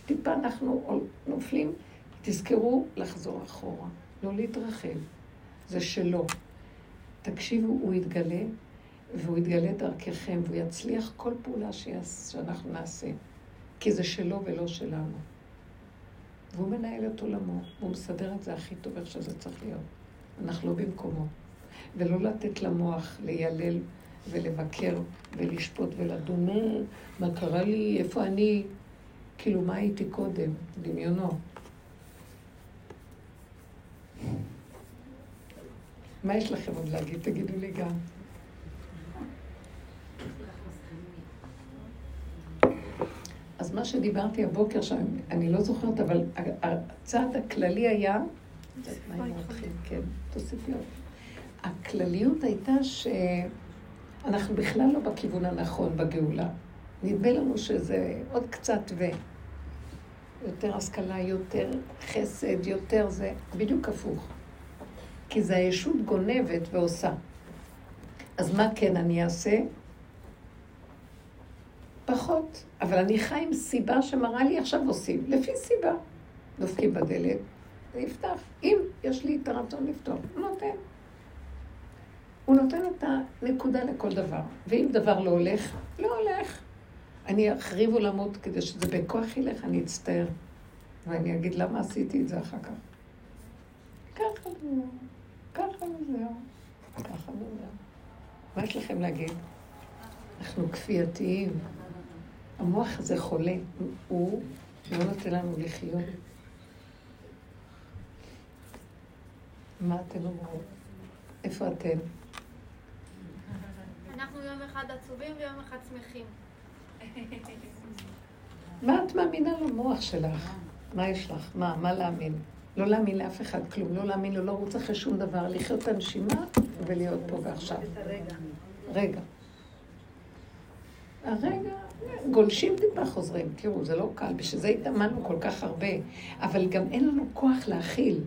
טיפה אנחנו נופלים, תזכרו לחזור אחורה, לא להתרחב. זה שלו. תקשיבו, הוא יתגלה, והוא יתגלה דרככם, והוא יצליח כל פעולה שיעש, שאנחנו נעשה. כי זה שלו ולא שלנו. והוא מנהל את עולמו, והוא מסדר את זה הכי טוב איך שזה צריך להיות. אנחנו לא במקומו. ולא לתת למוח ליילל ולבקר ולשפוט ולדון, מה קרה לי, איפה אני, כאילו, מה הייתי קודם, דמיונו. מה יש לכם עוד להגיד? תגידו לי גם. אז מה שדיברתי הבוקר שם, אני לא זוכרת, אבל הצעד הכללי היה... כן, תוסיפי עוד. הכלליות הייתה שאנחנו בכלל לא בכיוון הנכון בגאולה. נדמה לנו שזה עוד קצת ו... יותר השכלה, יותר חסד, יותר זה, בדיוק הפוך. כי זה הישות גונבת ועושה. אז מה כן אני אעשה? פחות. אבל אני חי עם סיבה שמראה לי עכשיו עושים, לפי סיבה. דופקים בדלת, זה יפתח. אם יש לי את הרצון לפתור, הוא נותן. הוא נותן את הנקודה לכל דבר. ואם דבר לא הולך, לא הולך. אני אחריב עולמות כדי שזה בכוח ילך, אני אצטער. ואני אגיד למה עשיתי את זה אחר כך. ככה וזהו. ככה וזהו. מה יש לכם להגיד? אנחנו כפייתיים. המוח הזה חולה, הוא לא נותן לנו לחיות. מה אתם אומרות? איפה אתם? אנחנו יום אחד עצובים ויום אחד שמחים. מה את מאמינה למוח שלך? מה יש לך? מה? מה להאמין? לא להאמין לאף אחד כלום, לא להאמין לו, לא לרוץ אחרי שום דבר, לחיות את הנשימה ולהיות פה ועכשיו. רגע. הרגע, גולשים טיפה חוזרים. תראו, זה לא קל, בשביל זה התאמנו כל כך הרבה, אבל גם אין לנו כוח להכיל.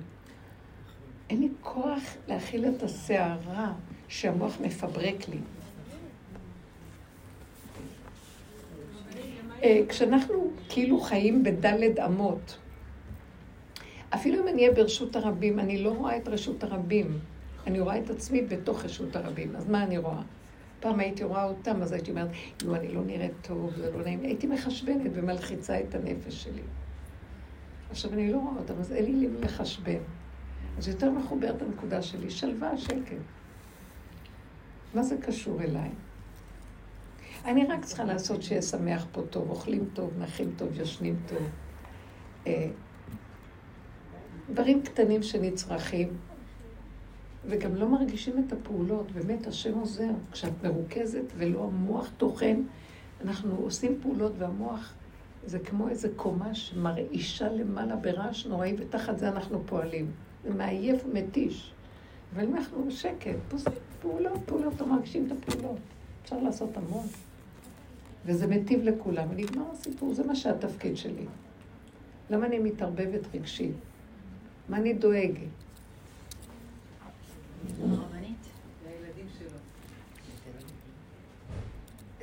אין לי כוח להכיל את הסערה שהמוח מפברק לי. אה, כשאנחנו כאילו חיים בדלת אמות, אפילו אם אני אהיה ברשות הרבים, אני לא רואה את רשות הרבים. אני רואה את עצמי בתוך רשות הרבים. אז מה אני רואה? פעם הייתי רואה אותם, אז הייתי אומרת, נו, אני לא נראית טוב, זה לא נעים. הייתי מחשבנת ומלחיצה את הנפש שלי. עכשיו, אני לא רואה אותם, אז אין לי לי לחשבן. אז יותר מחוברת הנקודה שלי, שלווה, שקט. מה זה קשור אליי? אני רק צריכה לעשות שיהיה שמח פה טוב, אוכלים טוב, נחים טוב, ישנים טוב. דברים קטנים שנצרכים, וגם לא מרגישים את הפעולות, באמת השם עוזר. כשאת מרוכזת ולא המוח טוחן, אנחנו עושים פעולות והמוח זה כמו איזה קומה שמרעישה למעלה ברעש נוראי, ותחת זה אנחנו פועלים. זה מעייף ומתיש. אבל אם אנחנו בשקט, עושים פעולות, פעולות, לא מרגישים את הפעולות. אפשר לעשות המון. וזה מטיב לכולם, ונגמר הסיפור, זה מה שהתפקיד שלי. למה אני מתערבבת רגשית? מה אני דואגת?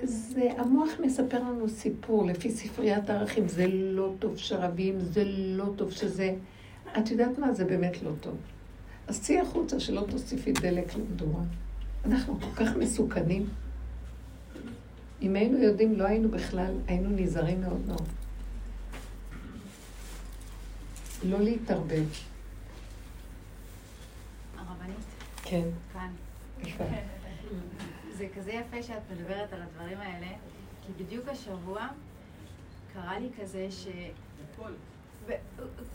זה, המוח מספר לנו סיפור לפי ספריית הערכים, זה לא טוב שרבים, זה לא טוב שזה... את יודעת מה? זה באמת לא טוב. אז צאי החוצה שלא תוסיפי דלק למדורה. אנחנו כל כך מסוכנים. אם היינו יודעים, לא היינו בכלל, היינו נזהרים מאוד מאוד. לא להתערבב. הרבנית? כן. כאן. יפה. זה כזה יפה שאת מדברת על הדברים האלה, כי בדיוק השבוע קרה לי כזה ש...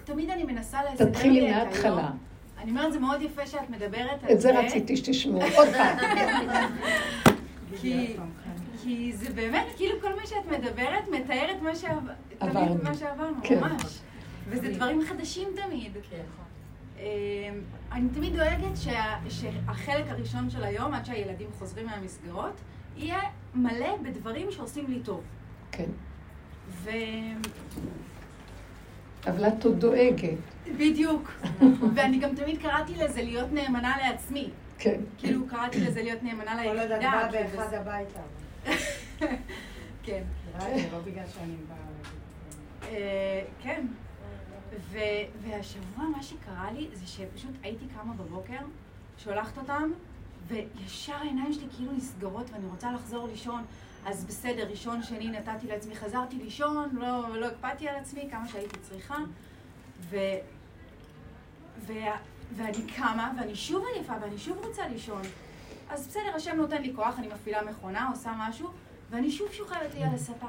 תמיד אני מנסה לסדר תתחילי. מההתחלה. אני אומרת, זה מאוד יפה שאת מדברת על את זה רציתי שתשמעו. עוד פעם. כי, כי זה באמת, כאילו כל מה שאת מדברת מתאר את מה שעברנו, כן. ממש. וזה דברים חדשים תמיד. אמ, אני תמיד דואגת שה, שהחלק הראשון של היום, עד שהילדים חוזרים מהמסגרות, יהיה מלא בדברים שעושים לי טוב. כן. ו... אבל את עוד דואגת. בדיוק. ואני גם תמיד קראתי לזה להיות נאמנה לעצמי. כן. כאילו קראתי לזה להיות נאמנה כל עוד את ליחידה. באה כאילו, באחד הביתה. כן. נראה לי, לא בגלל שאני באה... אה, כן. ו- והשבוע מה שקרה לי זה שפשוט הייתי קמה בבוקר, שולחת אותם, וישר העיניים שלי כאילו נסגרות ואני רוצה לחזור לישון. אז בסדר, ראשון, שני נתתי לעצמי, חזרתי לישון, לא, לא הקפדתי על עצמי כמה שהייתי צריכה. ו- וה- ואני קמה, ואני שוב עייפה, ואני שוב רוצה לישון. אז בסדר, השם נותן לי כוח, אני מפעילה מכונה, עושה משהו, ואני שוב שוכבת לי על הספה.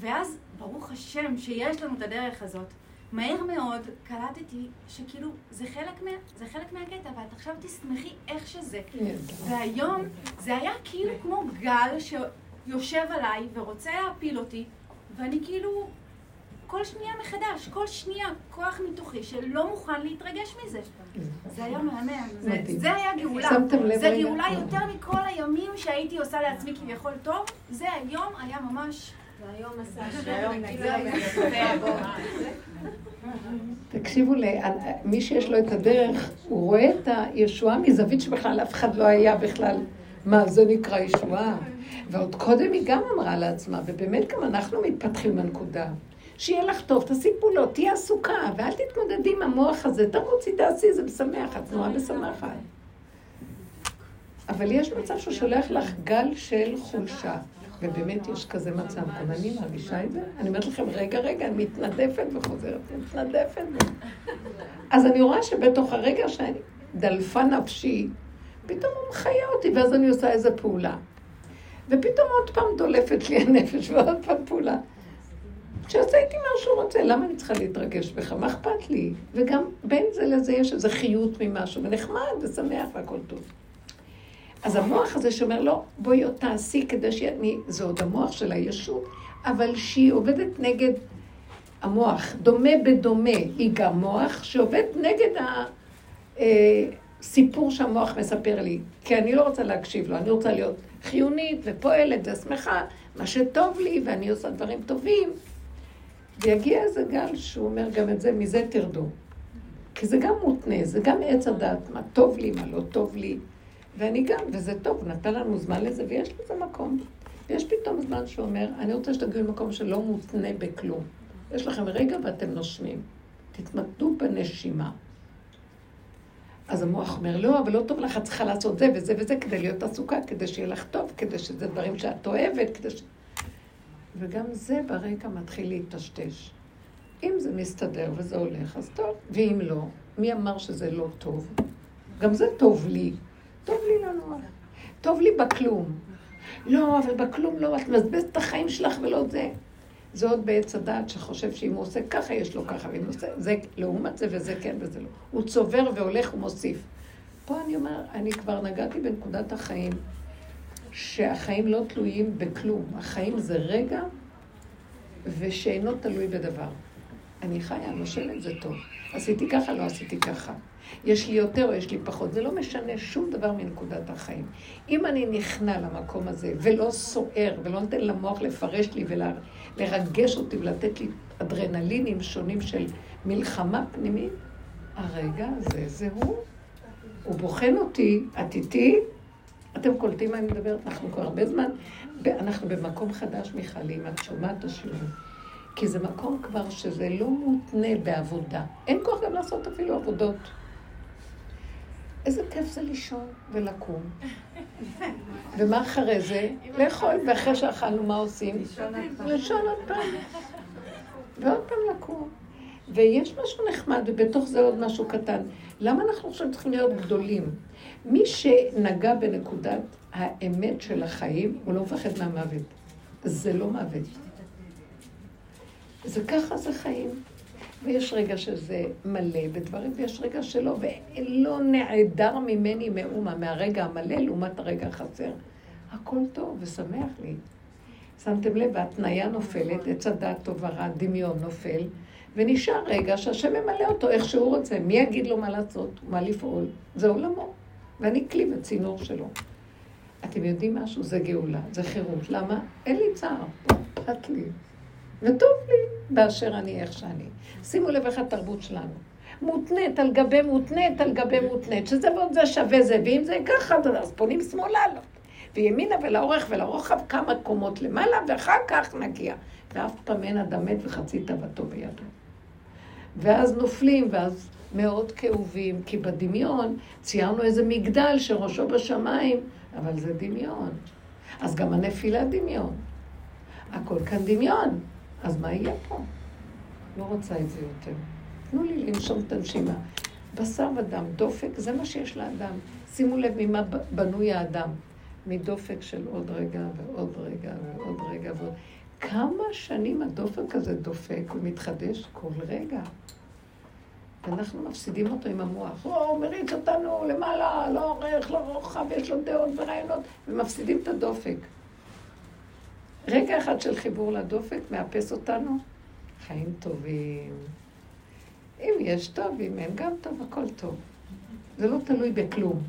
ואז, ברוך השם שיש לנו את הדרך הזאת. מהר מאוד קלטתי שכאילו זה חלק, מה, זה חלק מהקטע, ואת עכשיו תשמחי איך שזה. והיום זה היה כאילו כמו גל שיושב עליי ורוצה להפיל אותי, ואני כאילו כל שנייה מחדש, כל שנייה כוח מתוכי שלא מוכן להתרגש מזה. זה היה מהמם, זה. זה היה גאולה. זה? גאולה יותר מכל הימים שהייתי עושה לעצמי כביכול טוב, זה היום היה ממש... תקשיבו, מי שיש לו את הדרך, הוא רואה את הישועה מזווית שבכלל אף אחד לא היה בכלל. מה, זה נקרא ישועה? ועוד קודם היא גם אמרה לעצמה, ובאמת גם אנחנו מתפתחים מהנקודה. שיהיה לך טוב, תעשי פעולות, תהיי עסוקה, ואל תתמודדי עם המוח הזה, תרוצי, תעשי, זה משמח, את נורא משמחת. אבל יש מצב שהוא שולח לך גל של חולשה, ובאמת יש כזה מצב. גם אני מרגישה את זה. אני אומרת לכם, רגע, רגע, אני מתנדפת וחוזרת, מתנדפת. אז אני רואה שבתוך הרגע שאני דלפה נפשי, פתאום הוא מחיה אותי, ואז אני עושה איזה פעולה. ופתאום עוד פעם דולפת לי הנפש, ועוד פעם פעולה. שיעשה איתי מה שהוא רוצה, למה אני צריכה להתרגש בך? מה אכפת לי? וגם בין זה לזה יש איזו חיות ממשהו, ונחמד ושמח והכל טוב. אז המוח הזה שאומר, לא, בואי עוד תעשי כדי שאני, זה עוד המוח של הישות, אבל שהיא עובדת נגד המוח, דומה בדומה, היא גם מוח שעובד נגד הסיפור אה, שהמוח מספר לי, כי אני לא רוצה להקשיב לו, אני רוצה להיות חיונית ופועלת ושמחה, מה שטוב לי, ואני עושה דברים טובים. ויגיע איזה גל שהוא אומר, גם את זה, מזה תרדו. כי זה גם מותנה, זה גם עץ הדעת, מה טוב לי, מה לא טוב לי. ואני גם, וזה טוב, נתן לנו זמן לזה, ויש לזה מקום. ויש פתאום זמן שאומר, אני רוצה שתגיעו למקום שלא מותנה בכלום. יש לכם רגע ואתם נושמים. תתמקדו בנשימה. אז המוח אומר, לא, אבל לא טוב לך, את צריכה לעשות זה וזה וזה כדי להיות עסוקה, כדי שיהיה לך טוב, כדי שזה דברים שאת אוהבת, כדי ש... וגם זה ברגע מתחיל להיטשטש. אם זה מסתדר וזה הולך, אז טוב, ואם לא, מי אמר שזה לא טוב? גם זה טוב לי. טוב לי לנוע. טוב לי בכלום. לא, אבל בכלום לא, את מבזבזת את החיים שלך ולא זה. זה עוד בעץ הדעת שחושב שאם הוא עושה ככה, יש לו ככה, ואם הוא עושה זה לעומת זה וזה כן וזה לא. הוא צובר והולך ומוסיף. פה אני אומר, אני כבר נגעתי בנקודת החיים, שהחיים לא תלויים בכלום. החיים זה רגע ושאינו תלוי בדבר. אני חיה, נושמת, זה טוב. עשיתי ככה, לא עשיתי ככה. יש לי יותר או יש לי פחות, זה לא משנה שום דבר מנקודת החיים. אם אני נכנע למקום הזה ולא סוער ולא נותן למוח לפרש לי ולרגש אותי ולתת לי אדרנלינים שונים של מלחמה פנימית, הרגע הזה זה הוא. הוא בוחן אותי, את איתי, אתם קולטים מה אני מדברת? אנחנו כבר הרבה זמן, אנחנו במקום חדש, מיכל, אם את שומעת את השיעורים. כי זה מקום כבר שזה לא מותנה בעבודה. אין כוח גם לעשות אפילו עבודות. איזה כיף זה לישון ולקום. ומה אחרי זה? לאכול, ואחרי שאכלנו, מה עושים? לישון עוד פעם. ועוד פעם לקום. ויש משהו נחמד, ובתוך זה עוד משהו קטן. למה אנחנו עכשיו צריכים להיות גדולים? מי שנגע בנקודת האמת של החיים, הוא לא מפחד מהמוות. זה לא מוות. זה ככה זה חיים. ויש רגע שזה מלא בדברים, ויש רגע שלא, ולא נעדר ממני מאומה, מהרגע המלא לעומת הרגע החסר. הכל טוב ושמח לי. שמתם לב, ההתניה נופלת, עץ הדעת טוב ורע, דמיון נופל, ונשאר רגע שהשם ממלא אותו איך שהוא רוצה. מי יגיד לו מה לעשות, מה לפעול? זה עולמו. ואני כלי וצינור שלו. אתם יודעים משהו? זה גאולה, זה חירות. למה? אין לי צער, אכפת לי. וטוב לי באשר אני איך שאני. שימו לב איך התרבות שלנו. מותנית על גבי מותנית על גבי מותנית, שזה ועוד זה שווה זה, ואם זה ככה, אז פונים שמאלה לא. וימינה ולאורך ולרוחב כמה קומות למעלה, ואחר כך נגיע. ואף פעם אין אדם מת וחצי תאוותו בידו. ואז נופלים, ואז מאוד כאובים, כי בדמיון ציירנו איזה מגדל שראשו בשמיים, אבל זה דמיון. אז גם הנפילה דמיון. הכל כאן דמיון. אז מה יהיה פה? לא רוצה את זה יותר. תנו לי לנשום את הנשימה. בשר ודם, דופק, זה מה שיש לאדם. שימו לב ממה בנוי האדם. מדופק של עוד רגע ועוד רגע ועוד רגע ועוד... כמה שנים הדופק הזה דופק ומתחדש כל רגע. ואנחנו מפסידים אותו עם המוח. הוא מריץ אותנו למעלה, לא עורך, לא רוחב, יש לו דעות ורעיונות, ומפסידים את הדופק. רגע אחד של חיבור לדופק מאפס אותנו, חיים טובים. אם יש טוב, אם אין גם טוב, הכל טוב. זה לא תלוי בכלום.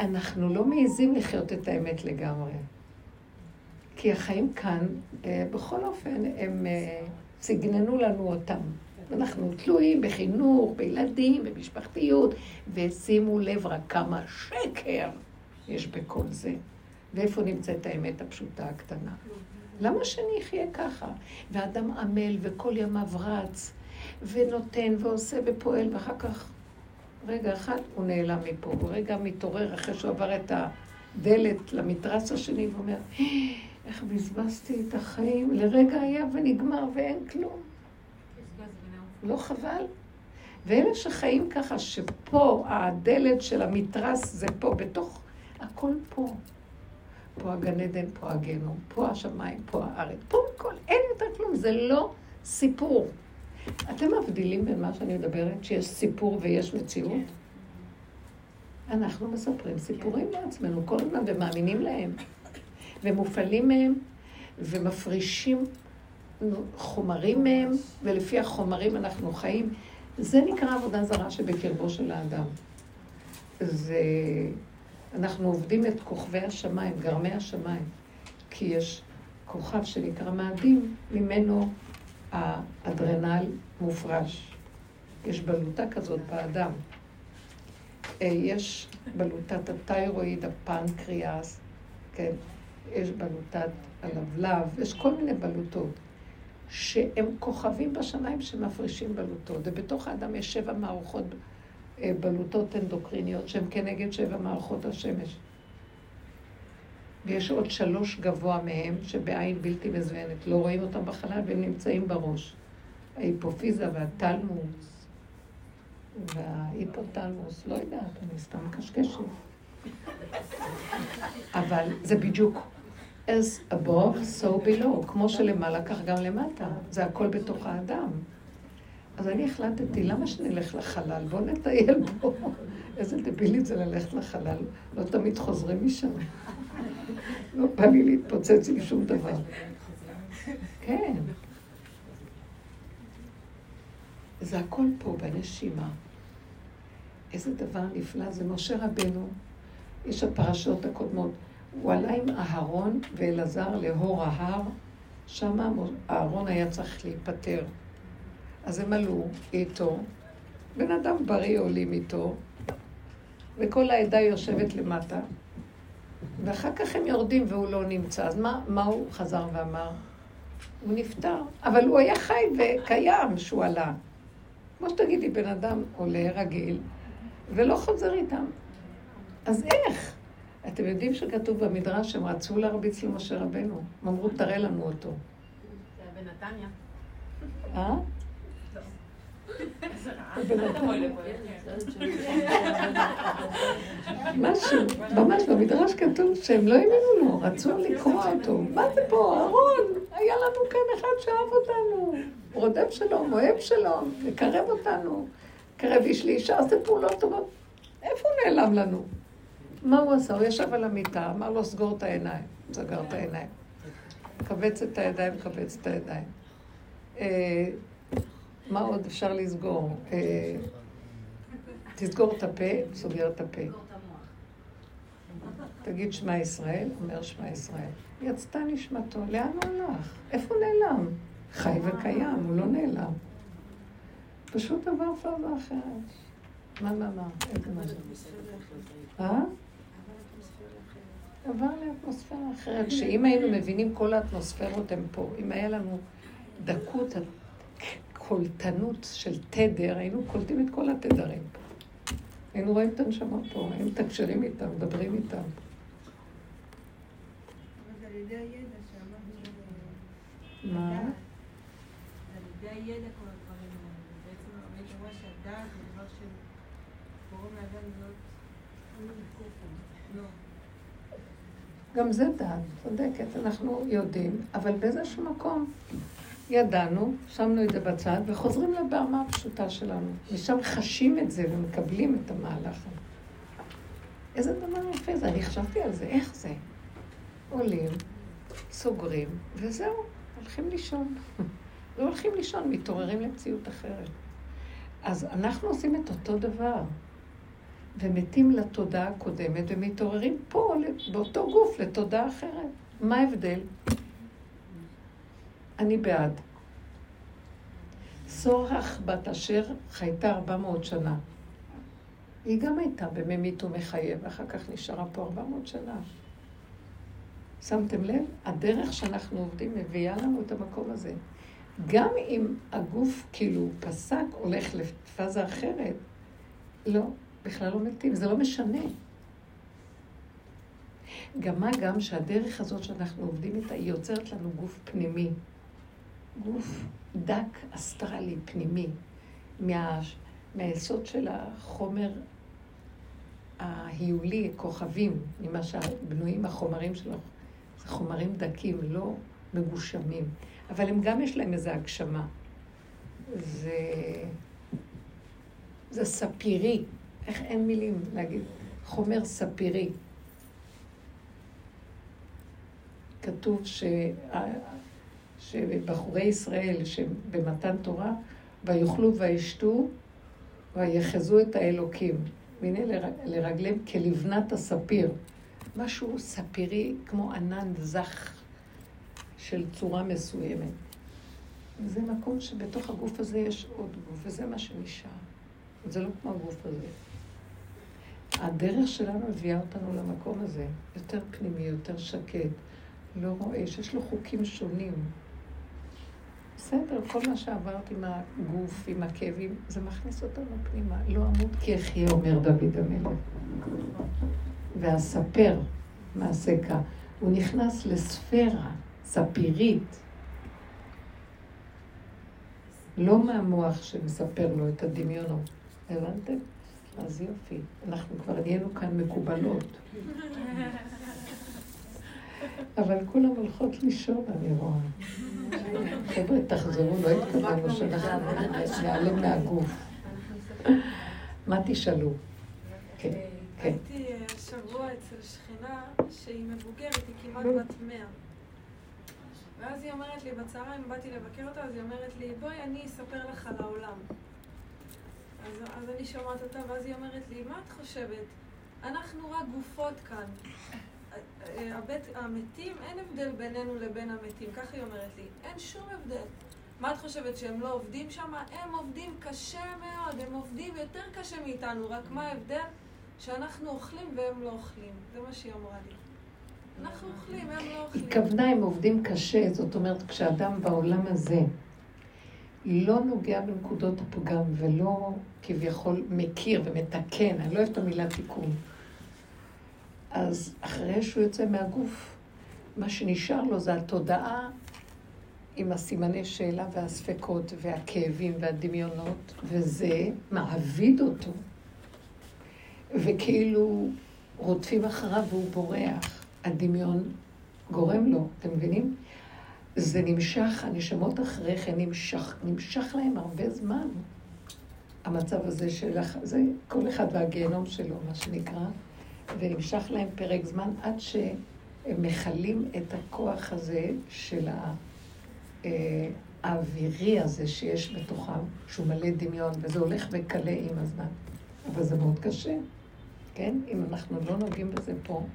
אנחנו לא מעיזים לחיות את האמת לגמרי. כי החיים כאן, אה, בכל אופן, הם אה, סגננו לנו אותם. אנחנו תלויים בחינוך, בילדים, במשפחתיות, ושימו לב רק כמה שקר יש בכל זה. ואיפה נמצאת האמת הפשוטה הקטנה? למה שאני אחיה ככה? ואדם עמל וכל ימיו רץ, ונותן ועושה ופועל, ואחר כך, רגע אחד הוא נעלם מפה, הוא רגע מתעורר אחרי שהוא עבר את הדלת למתרס השני ואומר, איך בזבזתי את החיים, לרגע היה ונגמר ואין כלום. לא חבל? ואלה שחיים ככה, שפה הדלת של המתרס זה פה, בתוך, הכל פה. פה הגן עדן, פה הגיהנום, פה השמיים, פה הארץ, פה הכל, אין יותר כלום, זה לא סיפור. אתם מבדילים בין מה שאני מדברת, שיש סיפור ויש מציאות? אנחנו מספרים סיפורים כן. לעצמנו כל הזמן ומאמינים להם, ומופעלים מהם, ומפרישים חומרים מהם, ולפי החומרים אנחנו חיים. זה נקרא עבודה זרה שבקרבו של האדם. זה... אנחנו עובדים את כוכבי השמיים, גרמי השמיים, כי יש כוכב שנקרא מאדים, ממנו האדרנל מופרש. יש בלוטה כזאת באדם. אה, יש בלוטת התיירואיד, הפנקריאס, כן? יש בלוטת הלבלב, יש כל מיני בלוטות, שהם כוכבים בשמיים שמפרישים בלוטות, ובתוך האדם יש שבע מערכות בלוטות אנדוקריניות שהן כנגד שבע מערכות השמש. ויש עוד שלוש גבוה מהם שבעין בלתי מזוינת, לא רואים אותם בחלל והם נמצאים בראש. ההיפופיזה והטלמוס וההיפוטלמוס, לא יודעת, אני סתם קשקשת. אבל זה בדיוק as above, so below, כמו שלמעלה כך גם למטה, זה הכל בתוך האדם. אז אני החלטתי, למה שנלך לחלל? בואו נטייל בו. איזה דבילית זה ללכת לחלל, לא תמיד חוזרים משם. לא בא לי להתפוצץ עם שום דבר. כן. זה הכל פה בנשימה. איזה דבר נפלא, זה משה רבנו, יש הפרשות הקודמות. הוא עלה עם אהרון ואלעזר להור ההר, שם אהרון היה צריך להיפטר. אז הם עלו איתו, בן אדם בריא עולים איתו, וכל העדה יושבת למטה, ואחר כך הם יורדים והוא לא נמצא. אז מה, מה הוא חזר ואמר? הוא נפטר. אבל הוא היה חי וקיים שהוא עלה. כמו שתגידי, בן אדם עולה רגיל, ולא חוזר איתם. אז איך? אתם יודעים שכתוב במדרש שהם רצו להרביץ למשה רבנו. הם אמרו, תראה לנו אותו. זה היה בנתניה. אה? משהו, ממש במדרש כתוב שהם לא האמינו לו, רצו לקרוע אותו. מה זה פה, אהרון? היה לנו כאן אחד שאהב אותנו. רודף שלום, אוהב שלום, מקרב אותנו. קרב איש לאישה, עושה פעולות טובות. איפה הוא נעלם לנו? מה הוא עשה? הוא ישב על המיטה, אמר לו, סגור את העיניים. סגר את העיניים. כווץ את הידיים, כווץ את הידיים. מה עוד אפשר לסגור? אה, תסגור את הפה, סוגר את הפה. תגיד שמע ישראל, אומר שמע ישראל. יצתה נשמתו, לאן הוא הלך? איפה הוא נעלם? חי וקיים, הוא לא נעלם. פשוט עבר פאזה אחרת. מה, מה, מה? איזה מה? אה? עבר לאטמוספירה אחרת, שאם היינו מבינים כל האטמוספירות הן פה, אם היה לנו דקות קולטנות של תדר, היינו קולטים את כל התדרים. היינו רואים את הנשמה פה, היינו מתקשרים איתם, מדברים איתם. מה? לא. גם זה דעת, צודקת, אנחנו יודעים, אבל באיזשהו מקום ידענו, שמנו את זה בצד, וחוזרים לבעמה הפשוטה שלנו. משם חשים את זה ומקבלים את המהלך. איזה דבר יפה זה, אני חשבתי על זה, איך זה? עולים, סוגרים, וזהו, הולכים לישון. לא הולכים לישון, מתעוררים למציאות אחרת. אז אנחנו עושים את אותו דבר, ומתים לתודעה הקודמת, ומתעוררים פה, באותו גוף, לתודעה אחרת. מה ההבדל? אני בעד. סורח בת אשר חייתה 400 שנה. היא גם הייתה בממית ומחייב, ואחר כך נשארה פה 400 שנה. שמתם לב? הדרך שאנחנו עובדים מביאה לנו את המקום הזה. גם אם הגוף כאילו פסק, הולך לפאזה אחרת, לא, בכלל לא מתים, זה לא משנה. גם מה גם שהדרך הזאת שאנחנו עובדים איתה, היא יוצרת לנו גוף פנימי. גוף דק, אסטרלי, פנימי, מה, מהיסוד של החומר ההיולי, כוכבים, ממה שבנויים החומרים שלו. זה חומרים דקים, לא מגושמים. אבל הם גם יש להם איזו הגשמה. זה, זה ספירי. איך אין מילים להגיד? חומר ספירי. כתוב ש... שבחורי ישראל, שבמתן תורה, ויאכלו וישתו ויחזו את האלוקים. והנה לרגליהם כלבנת הספיר. משהו ספירי כמו ענן זך של צורה מסוימת. וזה מקום שבתוך הגוף הזה יש עוד גוף, וזה מה שנשאר. זה לא כמו הגוף הזה. הדרך שלנו מביאה אותנו למקום הזה, יותר פנימי, יותר שקט, לא רואה, שיש לו חוקים שונים. בסדר, כל מה שעברת עם הגוף, עם הכאבים, זה מכניס אותנו פנימה. לא אמות כי אחיה, אומר דוד המלך. ואספר מעשה הוא נכנס לספירה ספירית, לא מהמוח שמספר לו את הדמיונות. הבנתם? אז יופי, אנחנו כבר נהיינו כאן מקובלות. אבל כולם הולכות לישון, אני רואה. חבר'ה, תחזרו, לא התכוונו שאנחנו נעלם מהגוף. מה תשאלו? כן, כן. הייתי השבוע אצל שכנה שהיא מבוגרת, היא כמעט בת מאה. ואז היא אומרת לי, בצהריים באתי לבקר אותה, אז היא אומרת לי, בואי אני אספר לך על העולם. אז, אז אני שומעת אותה, ואז היא אומרת לי, מה את חושבת? אנחנו רק גופות כאן. הבית, המתים, אין הבדל בינינו לבין המתים, ככה היא אומרת לי. אין שום הבדל. מה את חושבת, שהם לא עובדים שם? הם עובדים קשה מאוד, הם עובדים יותר קשה מאיתנו, רק מה ההבדל? שאנחנו אוכלים והם לא אוכלים. זה מה שהיא אמרה לי. אנחנו אוכלים, הם לא אוכלים. היא כוונה, הם עובדים קשה, זאת אומרת, כשאדם בעולם הזה לא נוגע בנקודות הפגם ולא כביכול מכיר ומתקן, אני לא אוהבת את המילה תיקון. אז אחרי שהוא יוצא מהגוף, מה שנשאר לו זה התודעה עם הסימני שאלה והספקות והכאבים והדמיונות, וזה מעביד אותו. וכאילו רודפים אחריו והוא בורח. הדמיון גורם לו, אתם מבינים? זה נמשך, הנשמות אחרי כן נמשך, נמשך להם הרבה זמן. המצב הזה של, זה כל אחד והגיהנום שלו, מה שנקרא. ונמשך להם פרק זמן עד שהם מכלים את הכוח הזה של אה, האווירי הזה שיש בתוכם, שהוא מלא דמיון, וזה הולך וקלה עם הזמן. אבל זה מאוד קשה, כן? אם אנחנו לא נוגעים בזה פה.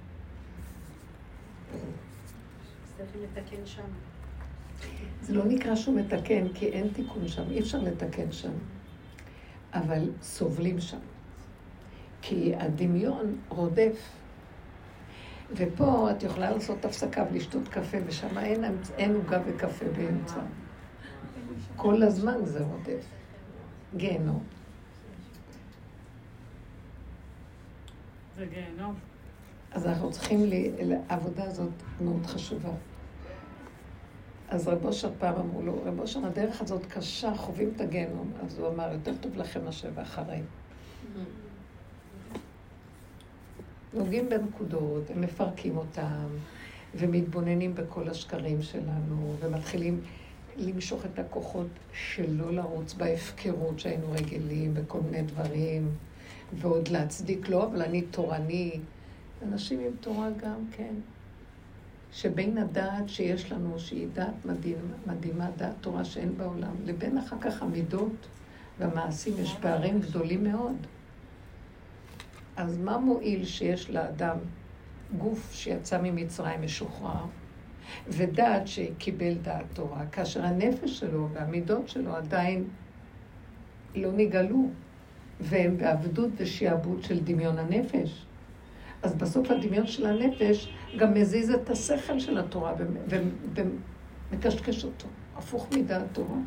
זה לא נקרא שהוא מתקן, כי אין תיקון שם, אי אפשר לתקן שם. אבל סובלים שם. כי הדמיון רודף. ופה את יכולה לעשות הפסקה ולשתות קפה, ושם אין, אין עוגה וקפה באמצע. כל הזמן זה רודף. גיהנום. זה גיהנום. אז אנחנו צריכים, העבודה הזאת מאוד חשובה. אז רב אושר פעם אמרו לו, רב אושר, הדרך הזאת קשה, חווים את הגיהנום. אז הוא אמר, יותר טוב לכם מאשר באחריי. נוגעים בנקודות, הם מפרקים אותם, ומתבוננים בכל השקרים שלנו, ומתחילים למשוך את הכוחות שלא לרוץ בהפקרות שהיינו רגילים, בכל מיני דברים, ועוד להצדיק לא, אבל אני תורני. אנשים עם תורה גם כן. שבין הדעת שיש לנו, שהיא דעת מדהימה, מדהימה, דעת תורה שאין בעולם, לבין אחר כך המידות והמעשים, יש פערים גדולים מאוד. אז מה מועיל שיש לאדם גוף שיצא ממצרים משוחרר, ודעת שקיבל דעת תורה, כאשר הנפש שלו והמידות שלו עדיין לא נגאלו, והם בעבדות ושעבוד של דמיון הנפש. אז בסוף הדמיון של הנפש גם מזיז את השכל של התורה ומקשקש אותו, הפוך מדעת תורה.